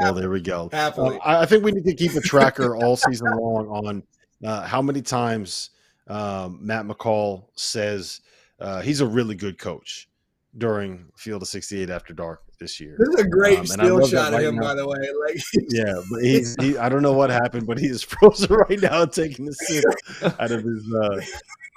Well, there we go. Happily. Uh, I think we need to keep a tracker all season long on uh, how many times um, Matt McCall says uh, he's a really good coach during Field of 68 After Dark this year. This is a great um, still shot of him, now. by the way. Like, yeah, but he's he, I don't know what happened, but he is frozen right now, taking the sip out of his uh,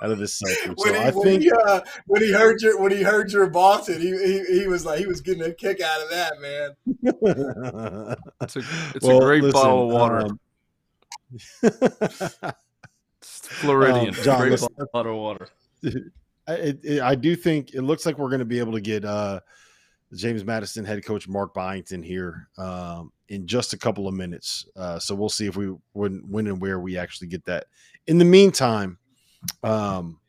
out of his seltzer. So he, I when think he, uh, when he heard your when he heard your Boston, he, he he was like he was getting a kick out of that, man. it's a it's well, a great listen, bottle of water. Um, Floridian, um, John, great bottle of water. I, it, it, I do think it looks like we're going to be able to get uh, James Madison head coach Mark Byington here um, in just a couple of minutes. Uh, so we'll see if we when when and where we actually get that. In the meantime, um,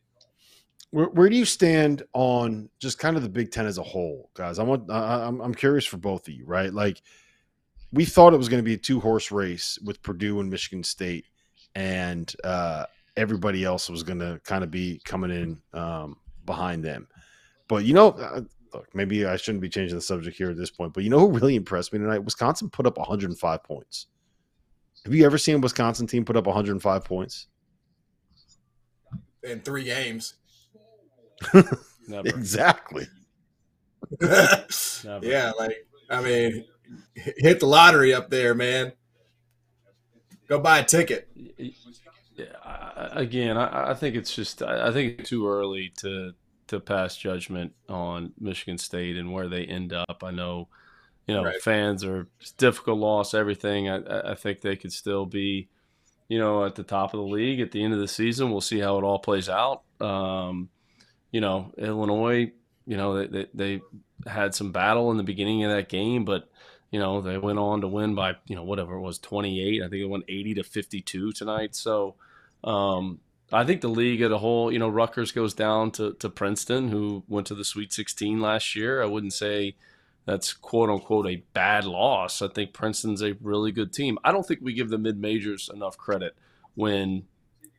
where, where do you stand on just kind of the Big Ten as a whole, guys? I'm I'm I'm curious for both of you, right? Like we thought it was going to be a two horse race with Purdue and Michigan State, and uh, everybody else was going to kind of be coming in um, behind them. But you know, uh, look, maybe I shouldn't be changing the subject here at this point. But you know who really impressed me tonight? Wisconsin put up 105 points. Have you ever seen a Wisconsin team put up 105 points in three games? exactly. yeah, like I mean, hit the lottery up there, man. Go buy a ticket. Yeah, again, I, I think it's just I think it's too early to to pass judgment on Michigan State and where they end up. I know, you know, right. fans are difficult loss, everything. I, I think they could still be, you know, at the top of the league at the end of the season. We'll see how it all plays out. Um, you know, Illinois, you know, they, they, they had some battle in the beginning of that game, but you know, they went on to win by, you know, whatever it was, 28. I think they won 80 to 52 tonight. So, um, I think the league as a whole, you know, Rutgers goes down to, to Princeton, who went to the Sweet 16 last year. I wouldn't say that's quote unquote a bad loss. I think Princeton's a really good team. I don't think we give the mid majors enough credit when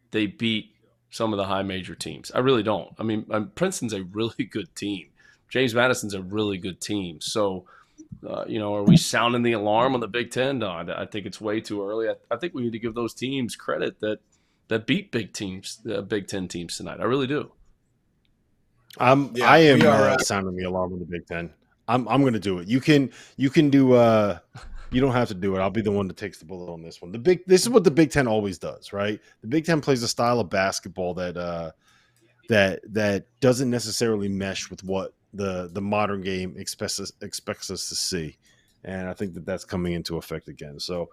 they beat some of the high major teams. I really don't. I mean, um, Princeton's a really good team. James Madison's a really good team. So, uh, you know, are we sounding the alarm on the Big Ten? No, I think it's way too early. I, I think we need to give those teams credit that that beat big teams, the Big Ten teams tonight. I really do. Um, yeah, I am are, uh, sounding the alarm on the Big Ten. I'm I'm going to do it. You can you can do. uh You don't have to do it. I'll be the one that takes the bullet on this one. The big. This is what the Big Ten always does, right? The Big Ten plays a style of basketball that uh that that doesn't necessarily mesh with what the the modern game expects us, expects us to see, and I think that that's coming into effect again. So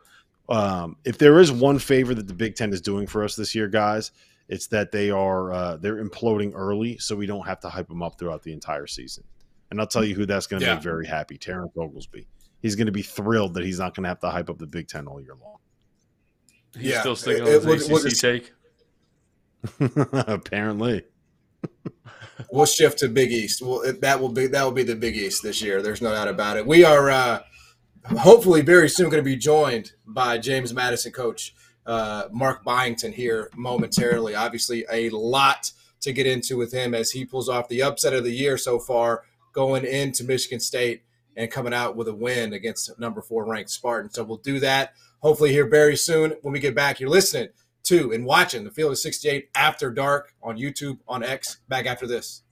um, if there is one favor that the Big Ten is doing for us this year, guys, it's that they are uh, they're imploding early, so we don't have to hype them up throughout the entire season. And I'll tell you who that's going to yeah. make very happy: Terrence Oglesby. He's going to be thrilled that he's not going to have to hype up the Big Ten all year long. He's yeah. still sticking it, on his it, ACC take. Apparently. we'll shift to Big East. Well, that will be that will be the Big East this year. There's no doubt about it. We are. Uh, hopefully very soon going to be joined by James Madison coach uh, Mark Byington here momentarily. Obviously, a lot to get into with him as he pulls off the upset of the year so far, going into Michigan State and coming out with a win against number four ranked Spartan. So we'll do that hopefully here very soon when we get back. You're listening to and watching the Field of 68 after dark on YouTube on X. Back after this.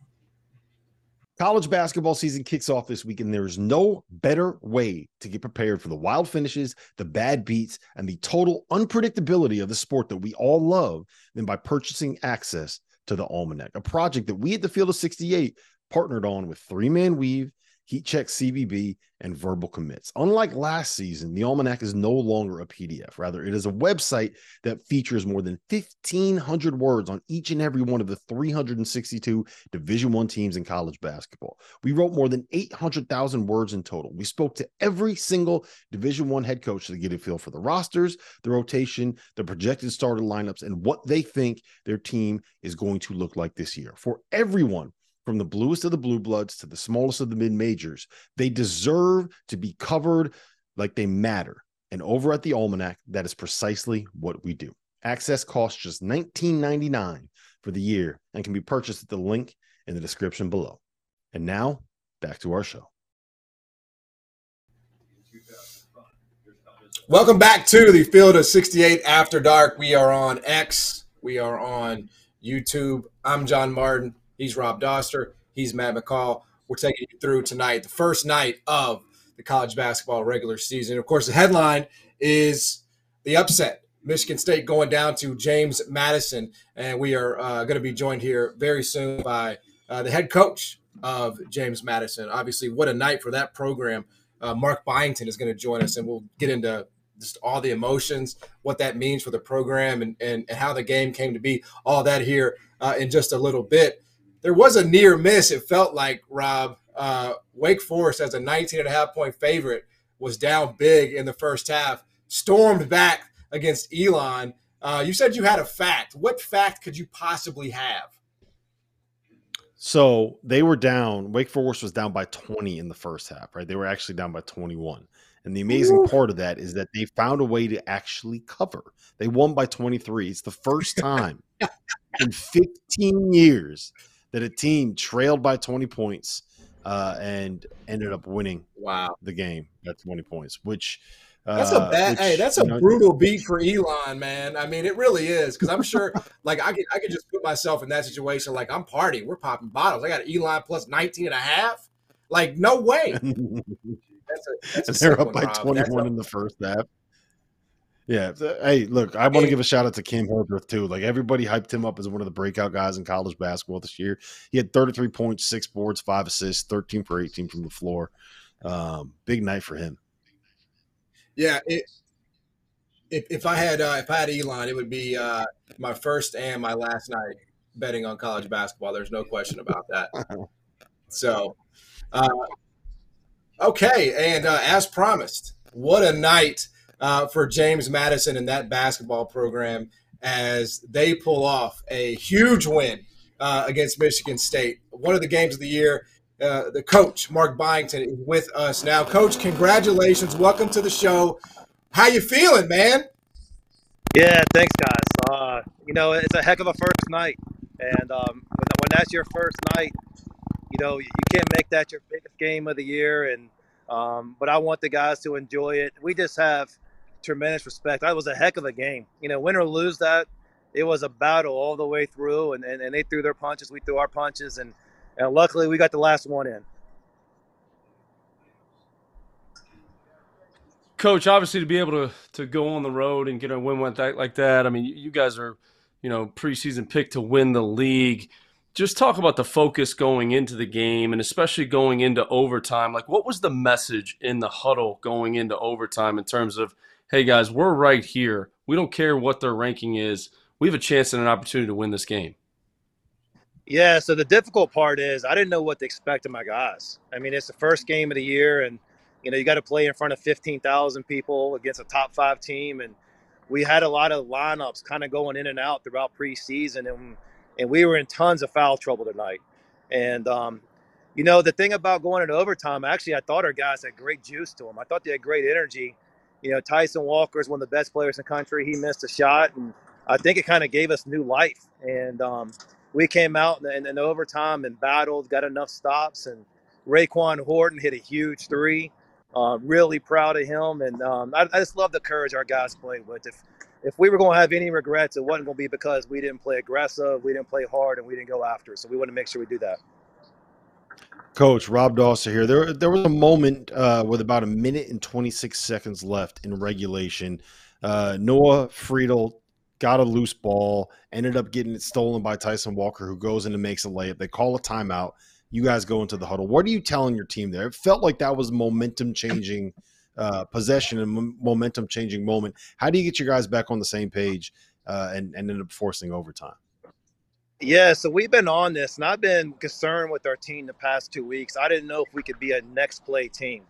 College basketball season kicks off this week, and there's no better way to get prepared for the wild finishes, the bad beats, and the total unpredictability of the sport that we all love than by purchasing access to the Almanac, a project that we at the Field of 68 partnered on with Three Man Weave Heat Check CBB, and verbal commits. Unlike last season, the Almanac is no longer a PDF. Rather, it is a website that features more than 1,500 words on each and every one of the 362 Division One teams in college basketball. We wrote more than 800,000 words in total. We spoke to every single Division One head coach to get a feel for the rosters, the rotation, the projected starter lineups, and what they think their team is going to look like this year. For everyone from the bluest of the blue bloods to the smallest of the mid majors. They deserve to be covered like they matter. And over at the Almanac, that is precisely what we do. Access costs just $19.99 for the year and can be purchased at the link in the description below. And now, back to our show. Welcome back to the Field of 68 After Dark. We are on X, we are on YouTube. I'm John Martin. He's Rob Dauster. He's Matt McCall. We're taking you through tonight, the first night of the college basketball regular season. Of course, the headline is the upset. Michigan State going down to James Madison. And we are uh, going to be joined here very soon by uh, the head coach of James Madison. Obviously, what a night for that program. Uh, Mark Byington is going to join us, and we'll get into just all the emotions, what that means for the program, and, and, and how the game came to be, all that here uh, in just a little bit there was a near miss. It felt like Rob uh, Wake Forest as a 19 and a half point favorite was down big in the first half, stormed back against Elon. Uh, you said you had a fact. What fact could you possibly have? So they were down. Wake Forest was down by 20 in the first half, right? They were actually down by 21. And the amazing Ooh. part of that is that they found a way to actually cover. They won by 23. It's the first time in 15 years that a team trailed by 20 points uh, and ended up winning wow. the game at 20 points, which that's a uh, bad. Which, hey, that's a know, brutal beat for Elon, man. I mean, it really is because I'm sure, like, I could, I could just put myself in that situation. Like, I'm partying, we're popping bottles. I got Elon plus 19 and a half. Like, no way. that's a, that's they're up by 21 in the first half. Yeah. Hey, look, I want to give a shout out to Cam Hildreth too. Like everybody hyped him up as one of the breakout guys in college basketball this year. He had 33 points, six boards, five assists, 13 for 18 from the floor. Um, big night for him. Yeah, it, if if I had uh, if I had Elon, it would be uh, my first and my last night betting on college basketball. There's no question about that. so, uh, okay, and uh, as promised, what a night uh, for James Madison and that basketball program as they pull off a huge win uh, against Michigan State. One of the games of the year. Uh, the coach Mark Byington is with us now. Coach, congratulations! Welcome to the show. How you feeling, man? Yeah, thanks, guys. Uh, you know, it's a heck of a first night, and um, when that's your first night, you know you can't make that your biggest game of the year. And um, but I want the guys to enjoy it. We just have tremendous respect. That was a heck of a game. You know, win or lose that, it was a battle all the way through, and, and, and they threw their punches, we threw our punches, and and luckily we got the last one in. Coach, obviously to be able to to go on the road and get a win like that, like that. I mean, you guys are, you know, preseason pick to win the league. Just talk about the focus going into the game and especially going into overtime. Like, what was the message in the huddle going into overtime in terms of, hey guys, we're right here. We don't care what their ranking is. We have a chance and an opportunity to win this game. Yeah, so the difficult part is I didn't know what to expect of my guys. I mean, it's the first game of the year, and you know you got to play in front of fifteen thousand people against a top five team, and we had a lot of lineups kind of going in and out throughout preseason, and and we were in tons of foul trouble tonight. And um, you know the thing about going into overtime, actually, I thought our guys had great juice to them. I thought they had great energy. You know, Tyson Walker is one of the best players in the country. He missed a shot, and I think it kind of gave us new life. And um, we came out in, in, overtime and battled, got enough stops, and Raekwon Horton hit a huge three. Uh, really proud of him, and um, I, I, just love the courage our guys played with. If if we were going to have any regrets, it wasn't going to be because we didn't play aggressive, we didn't play hard, and we didn't go after. It. So we want to make sure we do that. Coach Rob Dauster here. There, there was a moment uh, with about a minute and 26 seconds left in regulation. Uh, Noah Friedel got a loose ball, ended up getting it stolen by Tyson Walker, who goes in and makes a layup. They call a timeout. You guys go into the huddle. What are you telling your team there? It felt like that was momentum changing uh, possession and momentum changing moment. How do you get your guys back on the same page uh, and, and end up forcing overtime? Yeah, so we've been on this, and I've been concerned with our team the past two weeks. I didn't know if we could be a next play team,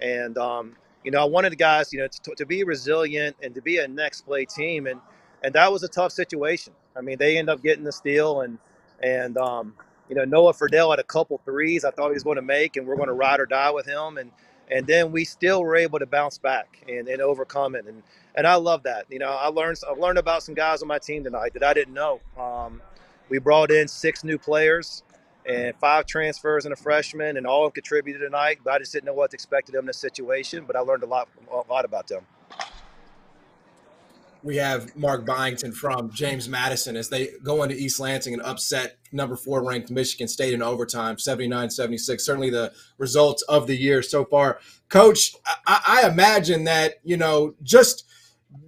and um, you know, I wanted the guys, you know, to, to be resilient and to be a next play team, and and that was a tough situation. I mean, they end up getting the steal, and and um, you know Noah Friedel had a couple threes I thought he was going to make, and we're going to ride or die with him, and and then we still were able to bounce back and, and overcome it, and and I love that. You know, I learned I learned about some guys on my team tonight that I didn't know. Um, we brought in six new players and five transfers and a freshman, and all contributed tonight. But I just didn't know what to expect of them in this situation. But I learned a lot a lot about them we have Mark Byington from James Madison as they go into East Lansing and upset number four ranked Michigan State in overtime, 79 76. Certainly the results of the year so far. Coach, I, I imagine that, you know, just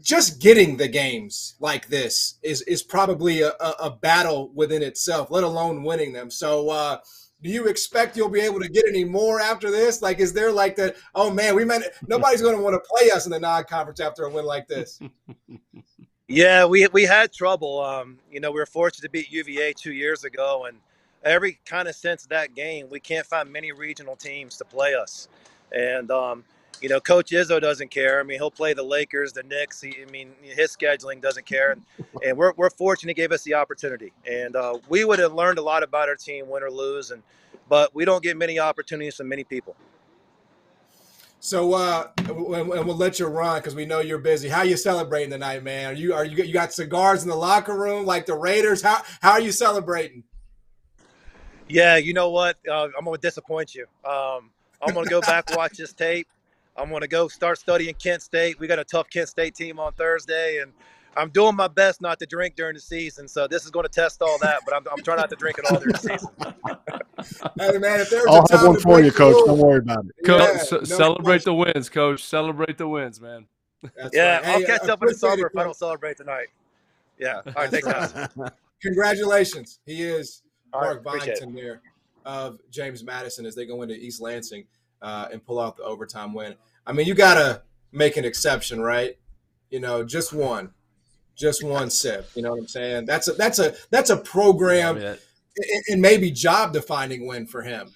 just getting the games like this is is probably a, a battle within itself, let alone winning them. So uh do you expect you'll be able to get any more after this? Like, is there like that? Oh man, we meant nobody's going to want to play us in the non-conference after a win like this. Yeah, we we had trouble. Um, you know, we were fortunate to beat UVA two years ago, and every kind of of that game, we can't find many regional teams to play us. And, um, you know, Coach Izzo doesn't care. I mean, he'll play the Lakers, the Knicks. He, I mean, his scheduling doesn't care. And, and we're, we're fortunate he gave us the opportunity. And uh, we would have learned a lot about our team, win or lose. And But we don't get many opportunities from many people. So, uh, and we'll let you run because we know you're busy. How you celebrating tonight, man? Are you are you you got cigars in the locker room like the Raiders? How how are you celebrating? Yeah, you know what? Uh, I'm gonna disappoint you. Um, I'm gonna go back watch this tape. I'm gonna go start studying Kent State. We got a tough Kent State team on Thursday, and I'm doing my best not to drink during the season. So this is going to test all that, but I'm, I'm trying not to drink it all during the season. hey man, if there's I'll have one for you, Coach. Don't worry about it. Coach, yeah, no celebrate question. the wins, Coach. Celebrate the wins, man. That's yeah, right. I'll hey, catch up in the summer if I don't celebrate tonight. Yeah. All right, thanks, guys. Congratulations. He is Mark right, Byington there of James Madison as they go into East Lansing uh, and pull out the overtime win. I mean, you got to make an exception, right? You know, just one just one sip. You know what I'm saying? That's a that's a that's a program yeah, and maybe job defining win for him.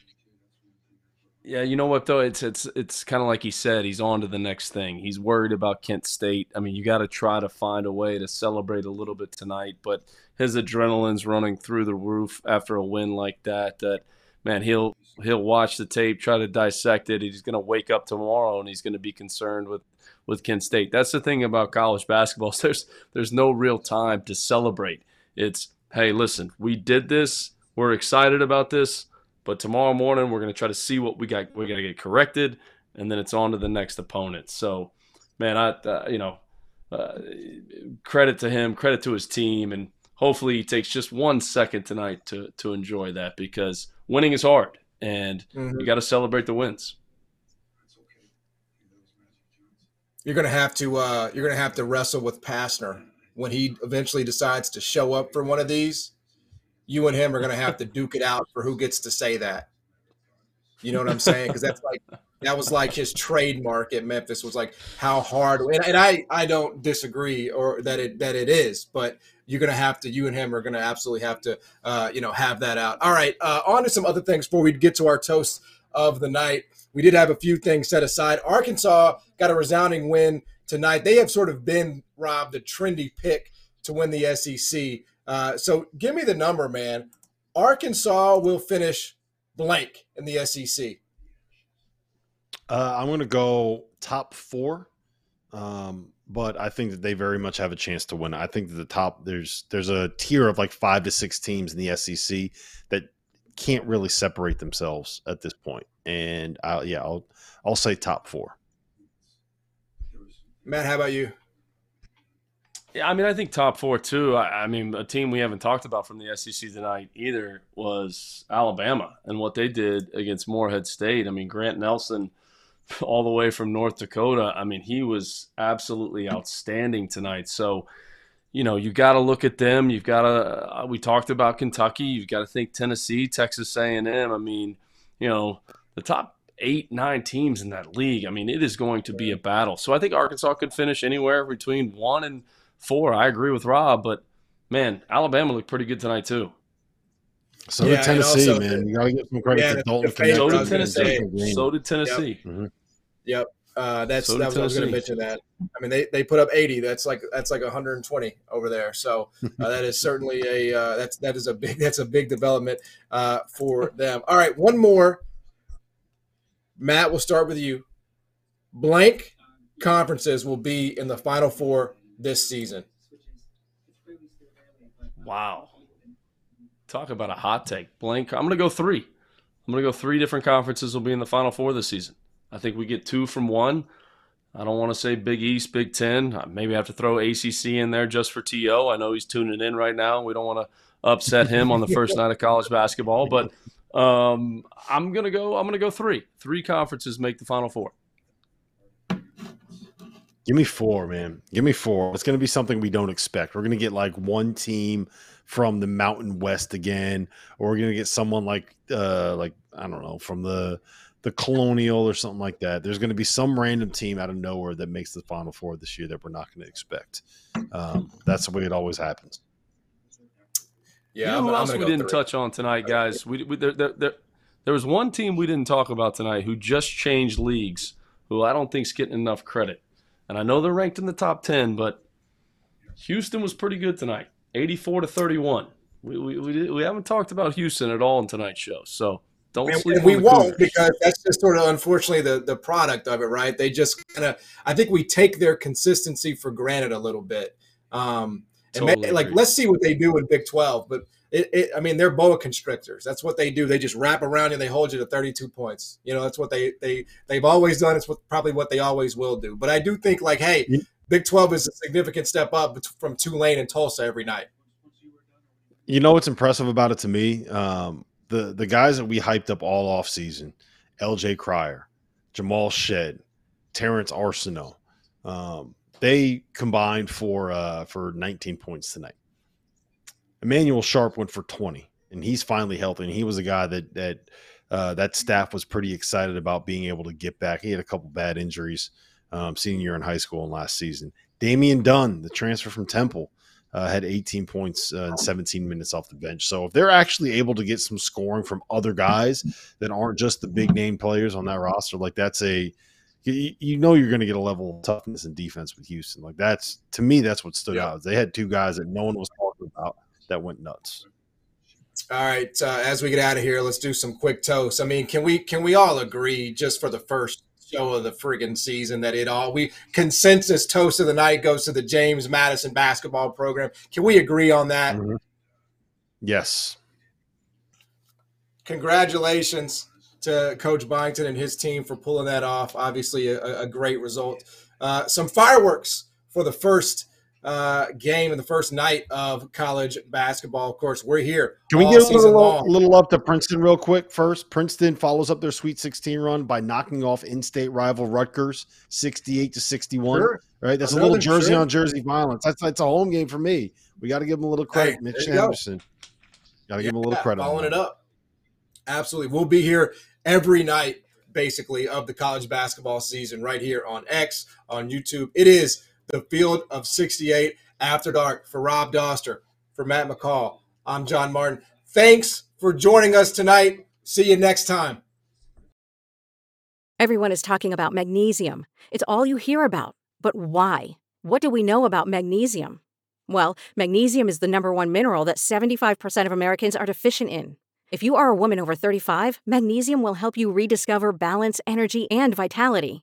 Yeah, you know what though? It's it's it's kind of like he said. He's on to the next thing. He's worried about Kent State. I mean, you got to try to find a way to celebrate a little bit tonight. But his adrenaline's running through the roof after a win like that. That man, he'll he'll watch the tape, try to dissect it. He's going to wake up tomorrow and he's going to be concerned with with Kent State. That's the thing about college basketball. There's there's no real time to celebrate. It's hey, listen, we did this. We're excited about this, but tomorrow morning we're going to try to see what we got. We got to get corrected, and then it's on to the next opponent. So, man, I uh, you know, uh, credit to him, credit to his team, and hopefully he takes just one second tonight to to enjoy that because winning is hard, and mm-hmm. you got to celebrate the wins. you're gonna have to uh, you're gonna have to wrestle with Pastner when he eventually decides to show up for one of these. You and him are gonna have to duke it out for who gets to say that. You know what I'm saying? Because that's like that was like his trademark at Memphis was like how hard. And, and I I don't disagree or that it that it is, but you're gonna have to you and him are gonna absolutely have to uh, you know have that out. All right, uh, on to some other things before we get to our toast of the night. We did have a few things set aside. Arkansas got a resounding win tonight. They have sort of been, Rob, the trendy pick to win the SEC. Uh, so give me the number, man. Arkansas will finish blank in the SEC. Uh, I'm going to go top four, um, but I think that they very much have a chance to win. I think that the top there's there's a tier of like five to six teams in the SEC that can't really separate themselves at this point. point and I'll, yeah, I'll I'll say top four. Matt, how about you? Yeah, I mean, I think top four too. I, I, mean, a team we haven't talked about from the SEC tonight either was Alabama and what they did against Morehead State. I mean, Grant Nelson, all the way from North Dakota. I mean, he was absolutely outstanding tonight. So, you know, you got to look at them. You've got to. Uh, we talked about Kentucky. You've got to think Tennessee, Texas A&M. I mean, you know, the top eight, nine teams in that league. I mean, it is going to be a battle. So I think Arkansas could finish anywhere between one and four. I agree with Rob, but man, Alabama looked pretty good tonight too. So yeah, did Tennessee, also, man. You gotta give some credit yeah, to Dalton. So did Tennessee. So did Tennessee. Yep. Mm-hmm. Yep. Uh, that's so that was, I was going to mention that. I mean, they, they put up 80. That's like that's like 120 over there. So uh, that is certainly a uh, that's that is a big that's a big development uh, for them. All right, one more Matt, we'll start with you. Blank conferences will be in the Final Four this season. Wow. Talk about a hot take. Blank. I'm going to go three. I'm going to go three different conferences will be in the Final Four this season. I think we get two from one. I don't want to say Big East, Big Ten. Maybe I have to throw ACC in there just for TO. I know he's tuning in right now. We don't want to upset him on the first night of college basketball, but um, I'm gonna go. I'm gonna go three. Three conferences make the Final Four. Give me four, man. Give me four. It's going to be something we don't expect. We're going to get like one team from the Mountain West again, or we're going to get someone like, uh, like I don't know, from the the Colonial or something like that. There's going to be some random team out of nowhere that makes the Final Four this year that we're not going to expect. Um, that's the way it always happens. Yeah, you know I'm, who I'm else we didn't three. touch on tonight, guys? We, we there, there, there, there was one team we didn't talk about tonight who just changed leagues, who I don't think's getting enough credit. And I know they're ranked in the top ten, but Houston was pretty good tonight, eighty-four to thirty-one. We we, we, we haven't talked about Houston at all in tonight's show, so don't and, sleep. and we on the won't Cougars. because that's just sort of unfortunately the the product of it, right? They just kind of I think we take their consistency for granted a little bit. Um, and Totally ma- like let's see what they do in Big Twelve, but. It, it, I mean, they're boa constrictors. That's what they do. They just wrap around you. and They hold you to 32 points. You know, that's what they they they've always done. It's what, probably what they always will do. But I do think, like, hey, Big 12 is a significant step up from Tulane and Tulsa every night. You know what's impressive about it to me? Um, the the guys that we hyped up all off season, LJ Cryer, Jamal Shead, Terrance Arceneaux, um, they combined for uh, for 19 points tonight. Emanuel Sharp went for 20, and he's finally healthy. And he was a guy that that uh, that staff was pretty excited about being able to get back. He had a couple bad injuries um, senior year in high school and last season. Damian Dunn, the transfer from Temple, uh, had 18 points uh, and 17 minutes off the bench. So if they're actually able to get some scoring from other guys that aren't just the big name players on that roster, like that's a you, you know you're going to get a level of toughness and defense with Houston. Like that's to me that's what stood out. They had two guys that no one was talking about that went nuts. All right, uh, as we get out of here, let's do some quick toasts. I mean, can we can we all agree just for the first show of the friggin' season that it all we consensus toast of the night goes to the James Madison basketball program? Can we agree on that? Yes. Congratulations to Coach Byington and his team for pulling that off. Obviously, a, a great result. Uh, some fireworks for the first uh, game and the first night of college basketball. Of course, we're here. Can we get a little, little up to Princeton real quick first? Princeton follows up their Sweet 16 run by knocking off in-state rival Rutgers 68 to 61. Sure. Right, that's a little jersey sure. on jersey violence. That's that's a home game for me. We got to give them a little credit, Hey, Mitch. Henderson. Got to give them a little credit. Following it up. Absolutely. We'll be here every night, basically, of the college basketball season right here on X, on YouTube. It is the Field of 68 After Dark for Rob Dauster, for Matt McCall. I'm John Martin. Thanks for joining us tonight. See you next time. Everyone is talking about magnesium. It's all you hear about. But why? What do we know about magnesium? Well, magnesium is the number one mineral that 75% of Americans are deficient in. If you are a woman over 35, magnesium will help you rediscover balance, energy, and vitality.